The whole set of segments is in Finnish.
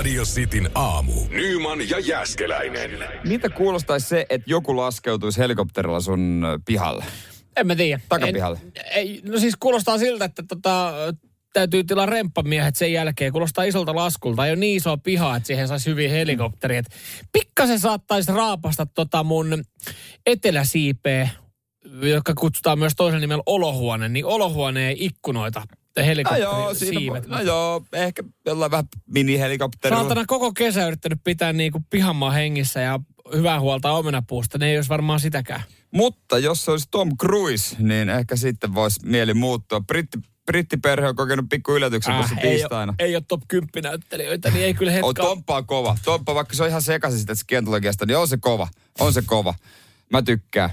Radio Cityn aamu. Nyman ja Jäskeläinen. Miltä kuulostaisi se, että joku laskeutuisi helikopterilla sun pihalle? En mä tiedä. Takapihalle. En, ei, no siis kuulostaa siltä, että tota, täytyy tilaa remppamiehet sen jälkeen. Kuulostaa isolta laskulta. Ei ole niin iso piha, että siihen saisi hyviä helikopteria. Et Pikkasen saattaisi raapasta tota mun eteläsiipeä, joka kutsutaan myös toisen nimellä olohuone, niin olohuoneen ikkunoita. No Helikopterin joo, siinä, siivet. no joo, ehkä jollain vähän minihelikopterilla. Saatana koko kesä yrittänyt pitää niinku pihamaa hengissä ja hyvää huolta omenapuusta. Ne ei olisi varmaan sitäkään. Mutta jos se olisi Tom Cruise, niin ehkä sitten voisi mieli muuttua. Britti, brittiperhe on kokenut pikku yllätyksen tuossa Äh, ei, tiistaina. ole, ei ole top 10 näyttelijöitä, niin ei kyllä On, hetkaa. Tomppa on kova. Tomppa, vaikka se on ihan sekaisin sitä skientologiasta, niin on se kova. On se kova. Mä tykkään.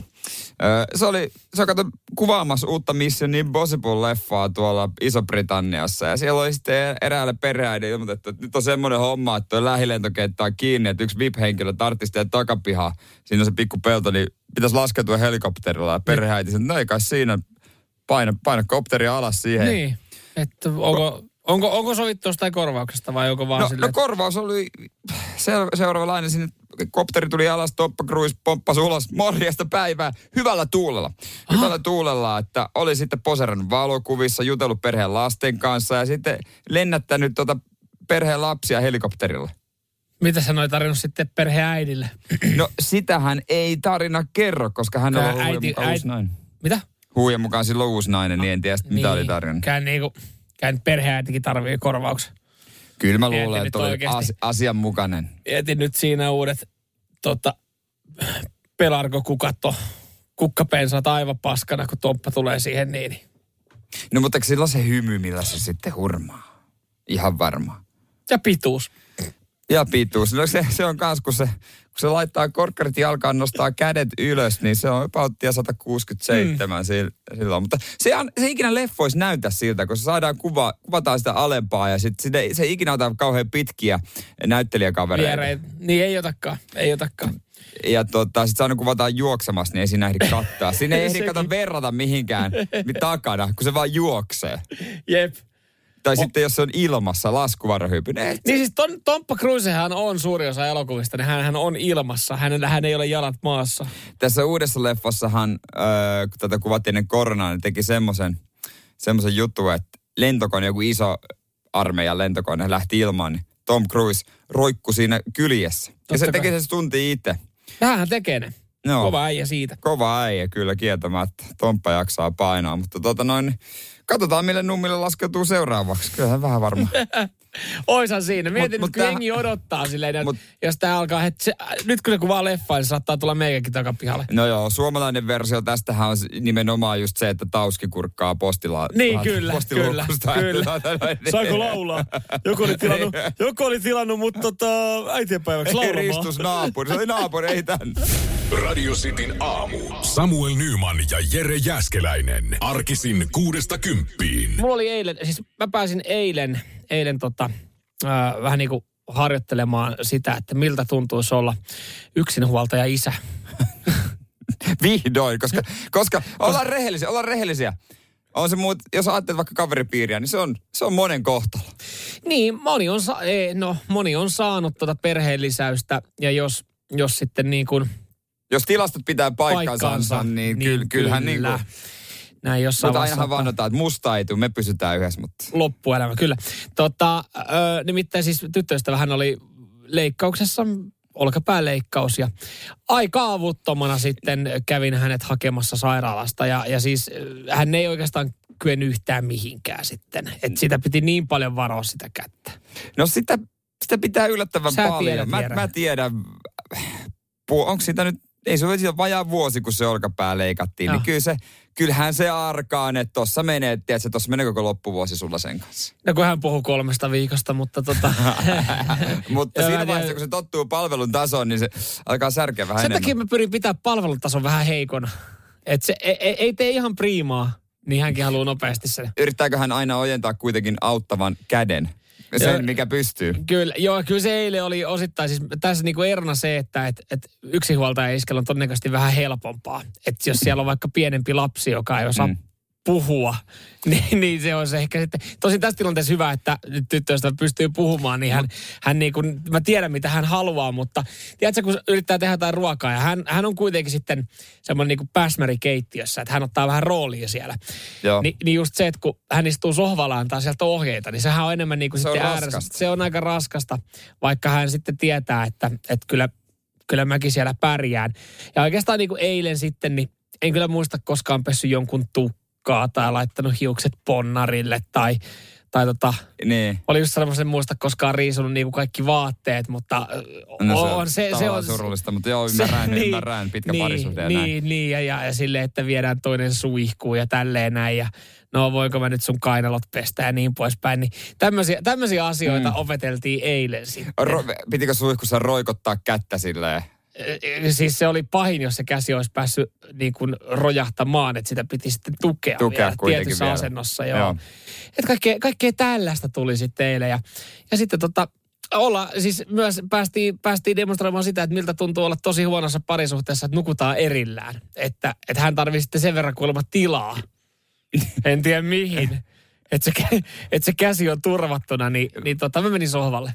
Se oli, se on kato kuvaamassa uutta Mission Impossible-leffaa tuolla Iso-Britanniassa. Ja siellä oli sitten eräälle perheäidin ilmoitettu, että nyt on semmoinen homma, että tuo lähilentokenttä on kiinni, että yksi VIP-henkilö tarttisi teidän takapihaa. Siinä on se pikku pelto, niin pitäisi laskeutua helikopterilla. Ja perheäiti sanoi, no ei kai siinä, paina, paina kopteri alas siihen. Niin, että onko, onko, onko sovittu jostain korvauksesta vai onko vaan No, silleen, no korvaus oli se, seuraavalainen sinne. Kopteri tuli alas, Toppa Cruise pomppasi ulos morjesta päivää hyvällä tuulella. Hyvällä tuulella, että oli sitten poserannut valokuvissa, jutellut perheen lasten kanssa ja sitten lennättänyt tuota perheen lapsia helikopterilla. mitä sä noin tarjonnut sitten perheäidille? No sitähän ei tarina kerro, koska hän on ollut äiti- mukaan. Mitä? Huujan mukaan silloin uusi nainen, niin en tiedä sitten, mitä oli tarina. Käyn niinku, käyn perheäitikin tarvii korvauksen. Kyllä mä luulen, että oli as, asianmukainen. Mietin nyt siinä uudet tota, pelarkokukat on kukkapensaat aivan paskana, kun Tomppa tulee siihen niin. No mutta sillä on se hymy, millä se sitten hurmaa. Ihan varma. Ja pituus. Ja pituus. No se, se on kans, kun se, kun se laittaa korkkarit jalkaan, nostaa kädet ylös, niin se on about 167 mm. silloin. Mutta se, on, se ikinä leffois näytä siltä, kun se saadaan kuva, kuvataan sitä alempaa ja sit, sit ei, se ei ikinä ota kauhean pitkiä näyttelijäkavereita. Viereitä. Niin ei otakaan, ei otakaan. Ja tota, sit aina kuvataan juoksemassa, niin ei siinä ehdi kattaa. Siinä ei ehdi kato verrata mihinkään takana, kun se vaan juoksee. Jep. Tai sitten jos se on ilmassa laskuvarjohypy, niin ei- Niin siis ton, Tomppa Cruisehan on suuri osa elokuvista, niin hän, hän on ilmassa. Hänellä hän ei ole jalat maassa. tässä uudessa leffassahan, öö, kun tätä kuvattiin ennen koronaa, niin teki semmoisen semmoisen jutun, että lentokone, joku iso armeijan lentokone lähti ilmaan, niin Tom Cruise roikku siinä kyljessä. ja se Totta teki kai. sen tunti itse. Vähän tekee ne. No. Kova äijä siitä. Kova äijä kyllä kieltämättä. Tomppa jaksaa painaa, mutta tota noin, katsotaan mille nummille laskeutuu seuraavaksi. Kyllähän vähän varmaan. Oishan siinä. Mietin, Mut- kun tää- jengi odottaa silleen, että Mut- jos tää alkaa, että se, nyt kun se kuvaa leffaa, niin se saattaa tulla meikäkin takapihalle. No joo, suomalainen versio tästähän on nimenomaan just se, että Tauski kurkkaa postila. Niin, kyllä, kyllä, kyllä. Niin. Saanko laulaa? Joku oli tilannut, joku oli tilannut mut tota, äitienpäiväksi laulamaan. Ristus naapuri. Se oli naapuri, ei tän. Radio Cityn aamu. Samuel Nyman ja Jere Jäskeläinen. Arkisin kuudesta kymppiin. Mulla oli eilen, siis mä pääsin eilen, eilen tota, äh, vähän niin kuin harjoittelemaan sitä, että miltä tuntuisi olla yksinhuoltaja isä. Vihdoin, koska, koska ollaan rehellisiä, ollaan rehellisiä. On se muut, jos ajattelet vaikka kaveripiiriä, niin se on, se on monen kohtalo. Niin, moni on, sa- ei, no, moni on saanut tuota perheen lisäystä ja jos, jos sitten niin kuin Jos tilastot pitää paikkansa, niin, kyllä, kyllähän niin kuin, Näin jossain mutta ainahan vannotaan, että musta ei tule, me pysytään yhdessä, mutta loppuelämä, kyllä. Tota, ö, nimittäin siis tyttöystävä hän oli leikkauksessa, olkapääleikkaus ja aika avuttomana sitten kävin hänet hakemassa sairaalasta ja, ja siis hän ei oikeastaan kyennyt yhtään mihinkään sitten. Et sitä piti niin paljon varoa sitä kättä. no sitä, sitä pitää yllättävän Sä paljon. tiedät, mä, mä tiedän, onko sitä nyt, ei se ole siitä vajaa vuosi, kun se olkapää leikattiin, niin kyllä se, kyllähän se arkaan, että tossa menee, tiedätkö, tossa menee koko loppuvuosi sulla sen kanssa. No kun hän puhuu kolmesta viikosta, mutta tota... Mutta siinä vaiheessa, kun se tottuu palvelun tasoon, niin se alkaa särkeä vähän Sen enemmän. takia mä pyrin pitää palvelutason vähän heikona. Että se ei, ei, ei tee ihan priimaa, niin hänkin haluaa nopeasti sen. Yrittääkö hän aina ojentaa kuitenkin auttavan käden? Sen, mikä pystyy. Kyllä, joo, kyllä se eilen oli osittain, siis tässä niinku erona se, että et, et yksinhuoltaja iskellä on todennäköisesti vähän helpompaa. Että jos siellä on vaikka pienempi lapsi, joka ei osaa Mm. Puhua, niin, niin se on se ehkä sitten. Tosin tässä tilanteessa hyvä, että nyt tyttöystävä pystyy puhumaan, niin hän, hän niin kuin, mä tiedän mitä hän haluaa, mutta tiedätkö, kun yrittää tehdä jotain ruokaa ja hän, hän on kuitenkin sitten semmoinen niin kuin päsmäri keittiössä, että hän ottaa vähän roolia siellä. Joo. Ni, niin just se, että kun hän istuu sohvalla ja antaa sieltä ohjeita, niin sehän on enemmän niin kuin Se on sitten raskasta. ääressä. Se on aika raskasta, vaikka hän sitten tietää, että, että kyllä, kyllä mäkin siellä pärjään. Ja oikeastaan niin kuin eilen sitten, niin en kyllä muista koskaan pessy jonkun tukkaa tai laittanut hiukset ponnarille tai, tai tota, Niin. oli just semmoisen muista koskaan riisunut niin kuin kaikki vaatteet, mutta No, on, se, se on surullista, mutta joo, ymmärrän, niin, ymmärrän, pitkä niin, parisuhde ja niin, näin. Niin, ja, ja, ja silleen, että viedään toinen suihkuun ja tälleen näin, ja no voiko mä nyt sun kainalot pestä ja niin poispäin. Niin tämmöisiä, tämmöisiä asioita mm. opeteltiin eilen sitten. Ro, pitikö suihkussa roikottaa kättä silleen? Siis se oli pahin, jos se käsi olisi päässyt niin kuin rojahtamaan, että sitä piti sitten tukea, Tukea vielä tietyssä vielä. asennossa. Joo. Joo. Et kaikkea, kaikkea tällaista tuli sitten eilen. Ja, ja sitten tota, olla, siis myös päästiin, päästiin demonstroimaan sitä, että miltä tuntuu olla tosi huonossa parisuhteessa, että nukutaan erillään. Että, että hän tarvitsee sitten sen verran kuulemma tilaa. En tiedä mihin. Että se, että se käsi on turvattuna, niin, niin tota, mä menin sohvalle.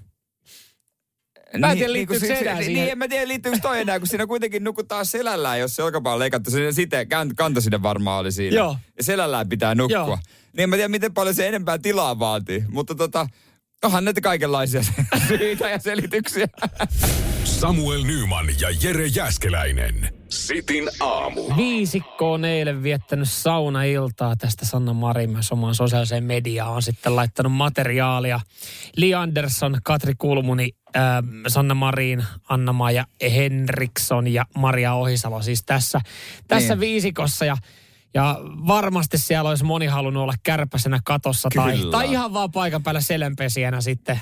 Mä en tiedä, liittyykö kun se si- enää niin, siihen. Niin, en mä tiedä, liittyykö toi enää, kun siinä kuitenkin nukutaan selällään, jos se olkapää on leikattu. Se site, kant- kantoside varmaan oli siinä. Joo. Ja selällään pitää nukkua. Joo. Niin en mä tiedä, miten paljon se enempää tilaa vaatii. Mutta tota, onhan näitä kaikenlaisia syitä ja selityksiä. Samuel Nyman ja Jere Jäskeläinen. Sitin aamu. Viisikko on eilen viettänyt saunailtaa. Tästä Sanna Marin myös omaan sosiaaliseen mediaan on sitten laittanut materiaalia. Li Andersson, Katri Kulmuni, äh, Sanna Marin, Anna-Maja Henriksson ja Maria Ohisalo siis tässä, tässä Niin. viisikossa. Ja, ja varmasti siellä olisi moni halunnut olla kärpäsenä katossa tai, tai ihan vaan paikan päällä selänpesijänä sitten.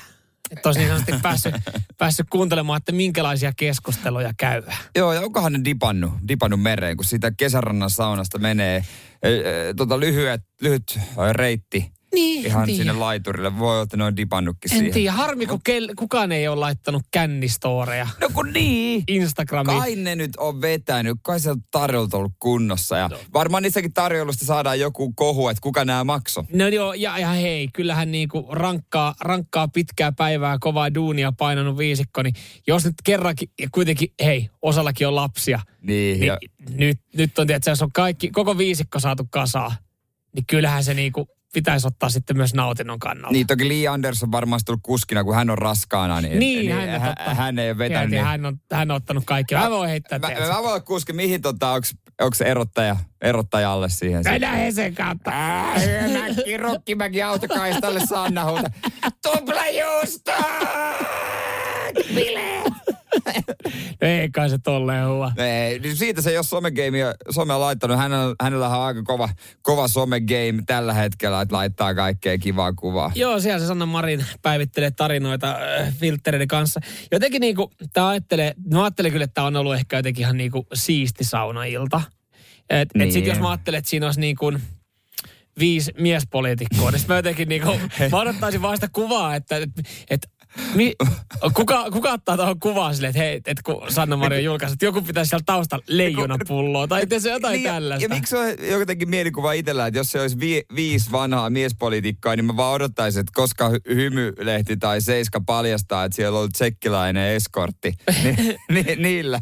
Että olisi niin sanotusti päässyt, päässyt kuuntelemaan, että minkälaisia keskusteluja käydään. Joo, ja onkohan ne dipannut, dipannut mereen, kun siitä kesärannan saunasta menee e, e, tota lyhyet, lyhyt reitti Niin, ihan en sinne tiedä. laiturille. Voi olla, että ne on dipannutkin En siihen. tiedä, harmi kun kel, kukaan ei ole laittanut kännistoreja No kun niin. Instagramiin. Kai ne nyt on vetänyt, kai se on tarjolta ollut kunnossa. Ja varmaan niissäkin tarjoulusta saadaan joku kohu, että kuka nämä maksoi. No joo, ja, ja hei, kyllähän niinku rankkaa, rankkaa pitkää päivää, kovaa duunia painanut viisikko, niin jos nyt kerrankin, ja kuitenkin, hei, osallakin on lapsia, Niin, niin ja, nyt, nyt on, tietysti, jos on kaikki, koko viisikko saatu kasaan, niin kyllähän se niinku pitäisi ottaa sitten myös nautinnon kannalta. niin toki Lee Anderson varmasti tullut kuskina, kun hän on raskaana, niin, Niin, hän on hän, totta. hän ei ole vetänyt. Niin. hän, on, hän on ottanut kaikki. Mä voin heittää Mä, teidät. mä voin olla kuski, mihin tota, onko se erottaja, erottajalle siihen? Mennään Hesen kautta. Mäkki, Rokkimäki autokaistalle Sanna huuta. Tupla juusto! Ei kai se tolleen huo. Ei, niin siitä se ole somegamea, somea laittanut. Hän on, hänellä on aika kova, kova somegame tällä hetkellä, että laittaa kaikkea kivaa kuvaa. Joo, siellä se Sanna Marin päivittelee tarinoita äh, filtreiden kanssa. Jotenkin niinku, tää ajattelee, mä ajattelen kyllä, että tää on ollut ehkä jotenkin ihan niinku siisti saunailta. Et, niin. et sit Niin. jos mä ajattelen, että siinä olisi niinku viisi miespoliitikkoa, niin mä jotenkin niinku, mä odottaisin vaan sitä kuvaa, että et, et, mi, kuka, kuka ottaa tuohon kuvaan silleen, että hei, että kun Sanna Marin on julkaissut, että joku pitää sieltä taustalla leijonapulloa tai se jotain Niin, ja- tällaista. Ja miksi on jotenkin mielikuva itsellä, että jos se olisi vi, viisi vanhaa miespolitiikkaa, niin mä vaan odottaisin, että koska hy- hymylehti tai Seiska paljastaa, että siellä on ollut tsekkiläinen eskortti, niin, ni, niillä,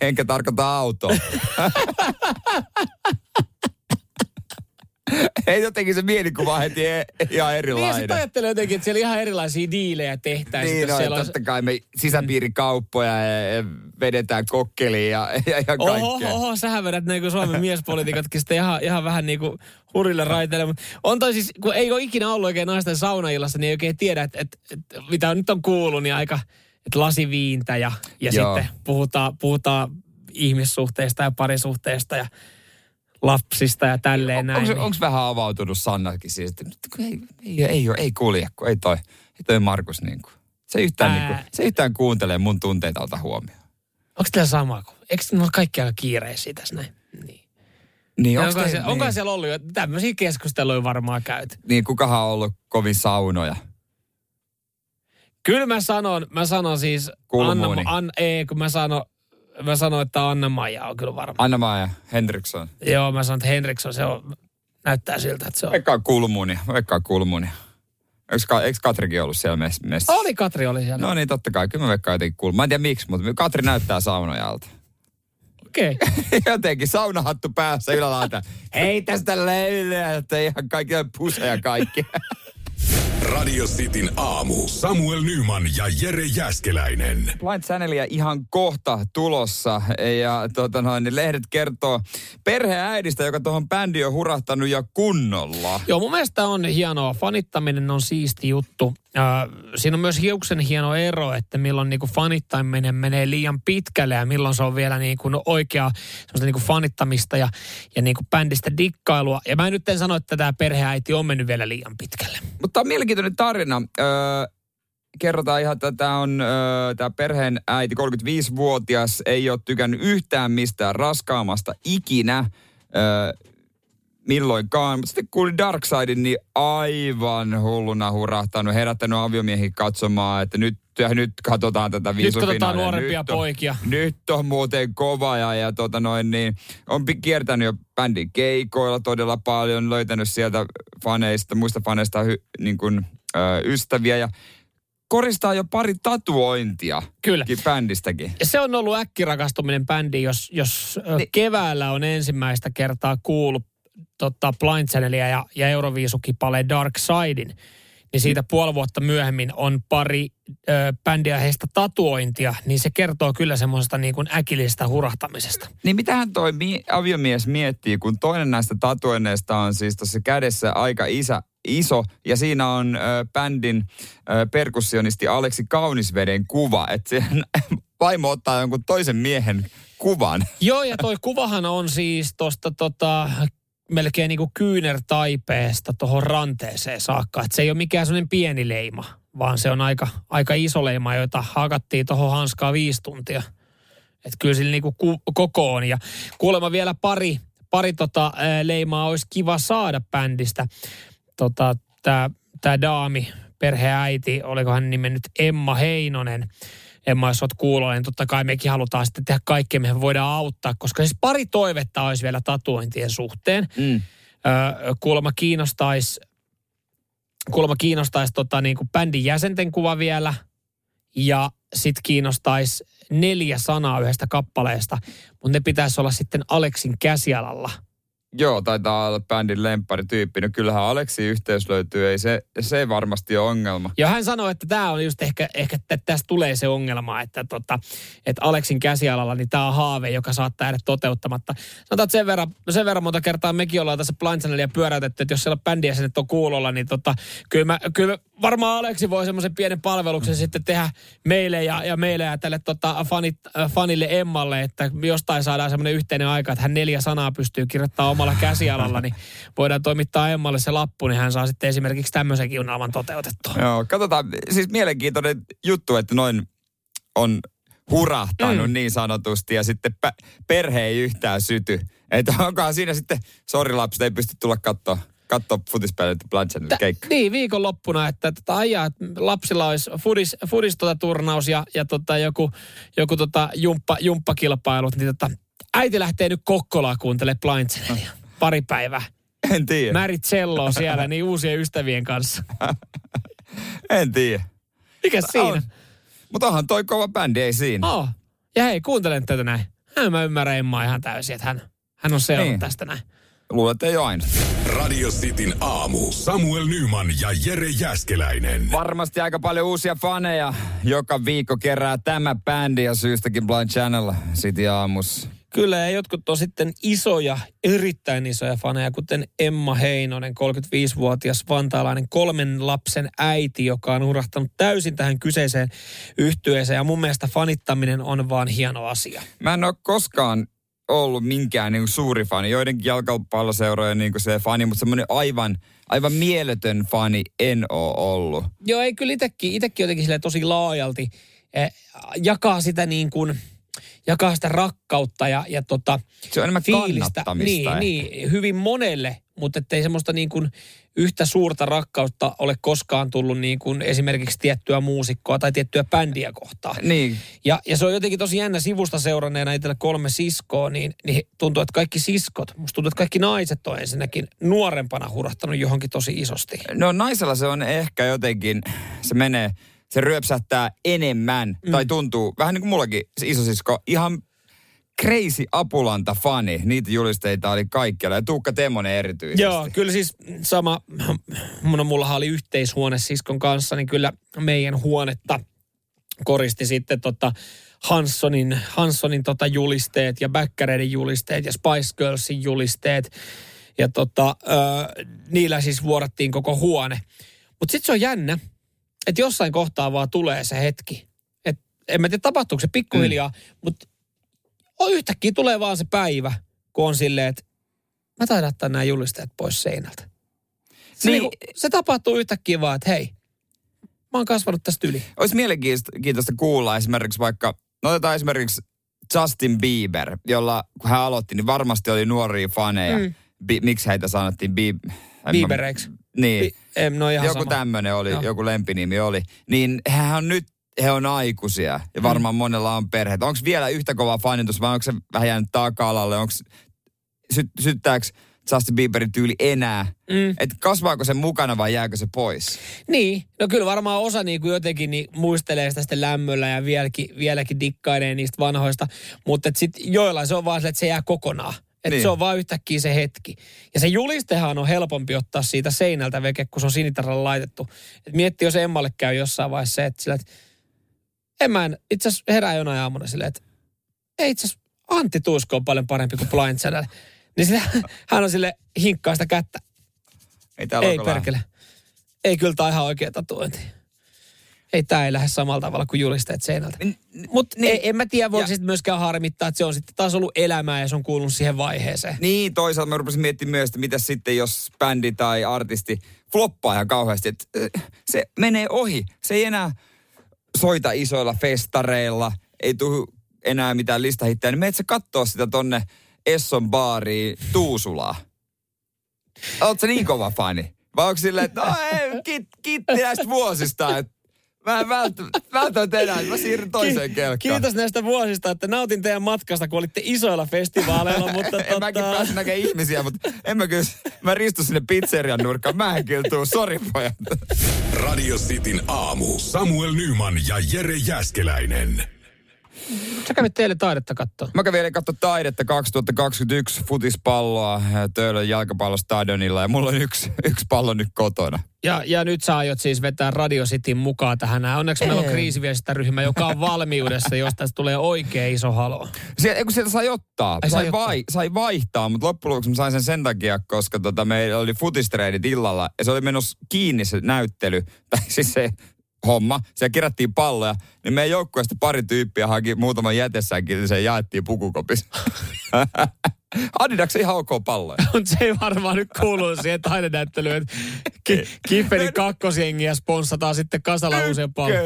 enkä tarkoita autoa. Ei jotenkin se mielikuva heti e- ihan Niin ja erilainen. sitten ajattelee jotenkin, että siellä ihan erilaisia diilejä tehtäisiin. Niin, no, siellä olisi- totta kai me sisäpiirikauppoja ja, ja vedetään kokkeliin ja, ja, ja Oho, kaikkea. oho, sähän vedät niin kuin Suomen miespolitiikatkin sitten ihan, ihan vähän niin kuin hurille raiteille. Mutta on toi siis, kun ei ole ikinä ollut oikein naisten saunaillassa, niin ei oikein tiedä, että, että, että mitä nyt on kuullut, niin aika, että lasiviintä ja, ja Joo. sitten puhutaan, puhutaan ihmissuhteista ja parisuhteista ja lapsista ja tälleen näin. Onko, niin- onko vähän avautunut Sannakin siis, että ei, ei, ei, ei, ei kulje, kun ei toi, ei toi Markus niin kuin. Se yhtään, Ää. niin kuin, se yhtään kuuntelee mun tunteita ota huomioon. Onko teillä sama? kuin- Eikö ne ole kaikki aika kiireisiä tässä näin? Niin. Niin, onko onko, te, siellä, niin, onko siellä ollut jo tämmöisiä keskusteluja varmaan käyty? niin, kukahan on ollut kovin saunoja? Kyllä mä sanon, mä sanon siis Kulmuuni. Anna, an, ei, kun mä sanon, mä sanon, että Anna-Maija on kyllä varmaan. Anna-Maja Henriksson. Joo, mä sanon, että Henriksson se on, näyttää siltä, että se on. Veikkaa kulmunia, veikkaa kulmunia. Eikö, eikö Katrikin ollut siellä mes- messissä? Oli Katri oli siellä. No niin, totta kai. Kyllä mä veikkaan jotenkin kulmunia. Mä en tiedä miksi, mutta Katri näyttää saunojalta. Okei. Okay. Jotenkin saunahattu päässä ylälaita. Hei tästä löylyä, että ihan kaikki puseja kaikki. Radio Cityn aamu. Samuel Nyman ja Jere Jäskeläinen. Blind Channelia ihan kohta tulossa ja tota noin, niin lehdet kertoo perheäidistä, joka tuohon bändiin on hurahtanut ja kunnolla. Joo, mun mielestä on hienoa. Fanittaminen on siisti juttu. Äh, siinä on myös hiuksen hieno ero, että milloin niinku fanittaminen menee liian pitkälle ja milloin se on vielä niinku oikea semmoista niinku fanittamista ja, ja niinku bändistä dikkailua. Ja mä nyt en sano, että tämä perheäiti on mennyt vielä liian pitkälle. Mutta on mielenkiintoinen tarina. Öö, kerrotaan ihan, että tämä on öö, tämä perheen äiti, 35-vuotias, ei ole tykännyt yhtään mistään raskaamasta ikinä. Öö, milloinkaan. Mutta sitten kuuli Darkseidin, niin aivan hulluna hurahtanut, herättänyt aviomiehiä katsomaan, että nyt, nyt katsotaan tätä Nyt katsotaan nuorempia Nyt on- poikia. nyt on muuten kova ja, ja tota noin, niin on kiertänyt jo bändin keikoilla todella paljon, löytänyt sieltä faneista, muista faneista hy, niin kuin, ö, ystäviä ja koristaa jo pari tatuointia Kyllä. bändistäkin. Ja se on ollut äkkirakastuminen bändi, jos, jos niin. keväällä on ensimmäistä kertaa kuullut tota Blind Channelia ja, ja Euroviisukipale Dark Sidein, niin siitä puoli vuotta myöhemmin on pari ö, bändiä heistä tatuointia, niin se kertoo kyllä semmoisesta niin kuin äkillisestä hurahtamisesta. Niin mitähän toi mi- aviomies miettii, kun toinen näistä tatuoinneista on siis tuossa kädessä aika isä, iso, ja siinä on ö, bändin ö, perkussionisti Aleksi Kaunisveden kuva, että vaimo ottaa jonkun toisen miehen kuvan. Joo, ja toi kuvahan on siis tuosta tota, melkein niin kuin kyynärtaipeesta tuohon ranteeseen saakka. Et se ei ole mikään sellainen pieni leima, vaan se on aika, aika iso leima, jota hakattiin tuohon hanskaa viisi tuntia. Että kyllä sillä niinku ku, koko on. Ja kuulemma vielä pari, pari tota, leimaa olisi kiva saada bändistä. Tota, Tämä daami, perheäiti, oliko hän nimen nyt Emma Heinonen. Emma, jos olet kuulolla, niin totta kai mekin halutaan sitten tehdä kaikkea, mihin voidaan auttaa. Koska siis pari toivetta olisi vielä tatuointien suhteen. Mm. Ö, kuulemma kiinnostaisi kuulemma kiinnostaisi tota, niin kuin bändin jäsenten kuva vielä ja sitten kiinnostaisi neljä sanaa yhdestä kappaleesta, mutta ne pitäisi olla sitten Aleksin käsialalla. Joo, taitaa olla bändin lempparityyppi. No kyllähän Aleksi yhteys löytyy, ei se, se varmasti ole ongelma. Ja hän sanoi, että tämä on just ehkä, ehkä että tästä tulee se ongelma, että, tota, että Aleksin käsialalla, niin tämä on haave, joka saattaa jäädä toteuttamatta. Sanotaan, sen verran, sen verran monta kertaa mekin ollaan tässä Blind Channelia pyöräytetty, että jos siellä bändiä sen on kuulolla, niin tota, kyllä, mä, kyllä varmaan Aleksi voi semmoisen pienen palveluksen sitten tehdä meille ja, ja meille ja tälle tota, fanit, äh, fanille Emmalle, että jostain saadaan semmoinen yhteinen aika, että hän neljä sanaa pystyy kirjoittamaan omalla käsialalla, niin voidaan toimittaa Emmalle se lappu, niin hän saa sitten esimerkiksi tämmöisenkin unelman toteutettua. Joo, katsotaan. Siis mielenkiintoinen juttu, että noin on hurahtanut mm. niin sanotusti ja sitten pä- perhe ei yhtään syty. Että onkohan siinä sitten, sori lapset, ei pysty tulla katsoa katsoa futispelejä Blanchardin keikka. Niin, viikonloppuna, että tota, ajaa, että lapsilla olisi fudis, fudis tota, turnaus ja, ja tota, joku, joku tota, jumppa, jumppakilpailut, niin tota, äiti lähtee nyt Kokkolaan kuuntelemaan Blind Channelia. Pari päivää. En tiedä. Märit celloa siellä niin uusien ystävien kanssa. En tiedä. Mikä siinä? On. Mutta onhan toi kova bändi, ei siinä. Oh. Ja hei, kuuntelen tätä näin. Hän mä ymmärrän Emmaa ihan täysin, että hän, hän on seurannut Niin. tästä näin. Luulen, että ei ole aina. Radio Cityn aamu. Samuel Nyman ja Jere Jäskeläinen. Varmasti aika paljon uusia faneja. Joka viikko kerää tämä bändi ja syystäkin Blind Channel City aamus. Kyllä, ja jotkut on sitten isoja, erittäin isoja faneja, kuten Emma Heinonen, 35-vuotias vantaalainen kolmen lapsen äiti, joka on urahtanut täysin tähän kyseiseen yhtyeeseen. Ja mun mielestä fanittaminen on vaan hieno asia. Mä en ole koskaan ollut minkään niin suuri fani. Joidenkin jalkapalloseurojen niin se fani, mutta semmoinen aivan, aivan mieletön fani en ole ollut. Joo, ei kyllä itekin, itekin jotenkin silleen tosi laajalti eh, jakaa sitä niin kuin, jakaa sitä rakkautta ja, ja tota, Se on enemmän fiilistä. Niin, ehkä. niin, hyvin monelle, mutta ettei semmoista niin kuin yhtä suurta rakkautta ole koskaan tullut niin kuin esimerkiksi tiettyä muusikkoa tai tiettyä bändiä kohtaan. Niin. Ja, ja se on jotenkin tosi jännä sivusta seuranneena itsellä kolme siskoa, niin, niin tuntuu, että kaikki siskot, musta tuntuu, että kaikki naiset on ensinnäkin nuorempana hurahtanut johonkin tosi isosti. No naisella se on ehkä jotenkin, se menee, se ryöpsähtää enemmän, mm. tai tuntuu, vähän niin kuin mullakin se isosisko, ihan crazy apulanta fani. Niitä julisteita oli kaikkialla ja Tuukka Temmonen erityisesti. Joo, kyllä siis sama, mun mullahan oli yhteishuone siskon kanssa, niin kyllä meidän huonetta koristi sitten tota Hanssonin, Hanssonin tota julisteet ja Bäkkäreiden julisteet ja Spice Girlsin julisteet. Ja tota, ö, niillä siis vuorattiin koko huone. Mutta sitten se on jännä, että jossain kohtaa vaan tulee se hetki. Et en mä tiedä tapahtuuko se pikkuhiljaa, mm. mutta yhtäkkiä tulee vaan se päivä, kun on silleen, että mä taidan ottaa nämä julisteet pois seinältä. Se, niin, niin, se tapahtuu yhtäkkiä vaan, että hei, mä oon kasvanut tästä yli. Olisi mielenkiintoista kuulla esimerkiksi vaikka, no otetaan esimerkiksi Justin Bieber, jolla kun hän aloitti, niin varmasti oli nuoria faneja. Mm. Bi, miksi heitä sanottiin Bieber? Biebereiksi. Niin. Bi, em, no ihan joku tämmöinen oli, no. joku lempinimi oli. Niin hän on nyt he on aikuisia ja varmaan mm. monella on perheet. Onko vielä yhtä kova fanitus vai onko se vähän jäänyt taka-alalle? Onko sy, syttääkö Justin Bieberin tyyli enää? Mm. Että kasvaako se mukana vai jääkö se pois? Niin, no kyllä varmaan osa niin kuin jotenkin niin muistelee sitä sitten lämmöllä ja vieläkin, vieläkin dikkailee niistä vanhoista. Mutta sitten joillain se on vaan se, että se jää kokonaan. Että niin. se on vaan yhtäkkiä se hetki. Ja se julistehan on helpompi ottaa siitä seinältä veke, kun se on sinitaralla laitettu. Et mietti, jos Emmalle käy jossain vaiheessa se, että, sillä, että en mä itse asiassa herää jonain aamuna silleen, että ei itse asiassa Antti Tuusko on paljon parempi kuin Blind Channel. Niin sitä, hän on sille hinkkaa sitä kättä. Ei, ei perkele. Ei kyllä tämä ihan oikea tatuointi. Ei tämä ei lähde samalla tavalla kuin julisteet seinältä. Mutta niin, en mä tiedä, voiko sitten myöskään harmittaa, että se on sitten taas ollut elämää ja se on kuulunut siihen vaiheeseen. Niin, toisaalta mä rupesin miettimään myös, että mitä sitten, jos bändi tai artisti floppaa ihan kauheasti. Että se menee ohi. Se ei enää soita isoilla festareilla, ei tule enää mitään listahittejä, niin sä kattoo sitä tonne Esson baariin Tuusulaa. Oletko niin kova fani? Vai onko silleen, että no ei, kit, vuosista, että Mä en välttämättä enää, mä siirryn toiseen kelkkaan. Kiitos näistä vuosista, että nautin teidän matkasta, kun olitte isoilla festivaaleilla, mutta en tota... mäkin pääse näkemään ihmisiä, mutta en mä kyllä, mä ristun sinne pizzerian nurkkaan. Mä en kyllä tuu, sori pojat. Radio Cityn aamu. Samuel Nyman ja Jere Jäskeläinen. Sä kävit teille taidetta katsoa. Mä kävin eilen katsoa taidetta 2021 futispalloa Töölön jalkapallostadionilla ja mulla on yksi, yksi pallo nyt kotona. Ja, ja nyt sä aiot siis vetää Radio Cityn mukaan tähän. Onneksi meillä on kriisiviestintäryhmä, joka on valmiudessa, jos tästä tulee oikein iso halo. Sieltä, kun sieltä sai ottaa, Ai, sai, sai, vai, sai vaihtaa, mutta loppujen lopuksi mä sain sen sen takia, koska tota, meillä oli futistreenit illalla ja se oli menossa kiinni se näyttely, tai siis se homma. Siellä kerättiin palloja, niin meidän joukkueesta pari tyyppiä haki muutaman jätessäänkin, niin se jaettiin pukukopissa. Adidas ihan ok palloja. Mutta se ei varmaan nyt kuulu siihen taidenäyttelyyn, että ki- Kifferin kakkosjengiä sponssataan sitten kasalla usein palloja.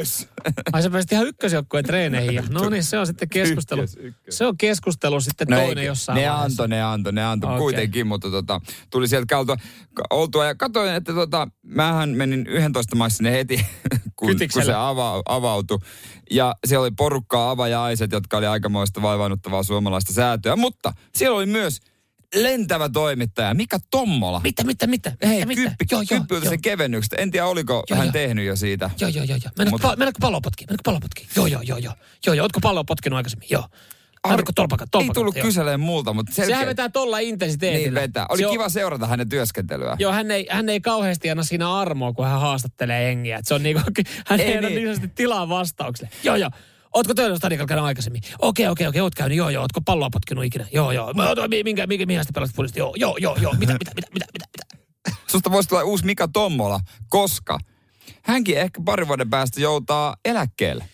Ai sä pääsit ihan ykkösjoukkueen treeneihin. No niin, se on sitten keskustelu. Ykkös, ykkös. Se on keskustelu sitten no toinen ei, jossain Ne antoi, ne antoi, ne antoi okay. kuitenkin, mutta tota, tuli sieltä kautta oltua. Ja katsoin, että tota, mähän menin 11 maissa sinne heti, kun, kun se ava, avautui. Ja siellä oli porukkaa avajaiset, jotka oli aikamoista vaivaannuttavaa suomalaista säätöä. Mutta siellä oli myös lentävä toimittaja Mika Tommola. Mitä, mitä, mitä? Hei, mitä, kyppi, joo, kyppi joo, sen kevennyksestä. En tiedä, oliko joo, hän joo. tehnyt jo siitä. Joo, joo, joo. joo. Mennäänkö, Mutta... pa- mennäänkö palloa potkiin? Mennäänkö palloa potkiin? Joo, joo, joo, joo. Joo, joo. Ootko palloa potkinut aikaisemmin? Joo. Arko tolpaka, tolpaka, Ei tullut kyseleen multa, mutta selkeä... Sehän vetää tolla intensiteetillä. Niin vetää. Oli se kiva on... seurata hänen työskentelyä. Joo, hän ei, hän ei kauheasti anna siinä armoa, kun hän haastattelee jengiä. Et se on niinku, hän ei, ei niin. niin tilaa vastaukselle. Joo, joo. Ootko töillä stadikalla käynyt aikaisemmin? Okei, okei, okei, oot käynyt. Joo, joo. Ootko palloa potkinut ikinä? Joo, joo. Minkä, minkä, minkä pelasit pulista? Joo, joo, joo, joo. Mitä, mitä, mitä, mitä, mitä, mitä? Susta voisi tulla uusi Mika Tommola, koska hänkin ehkä pari vuoden päästä joutaa eläkkeelle.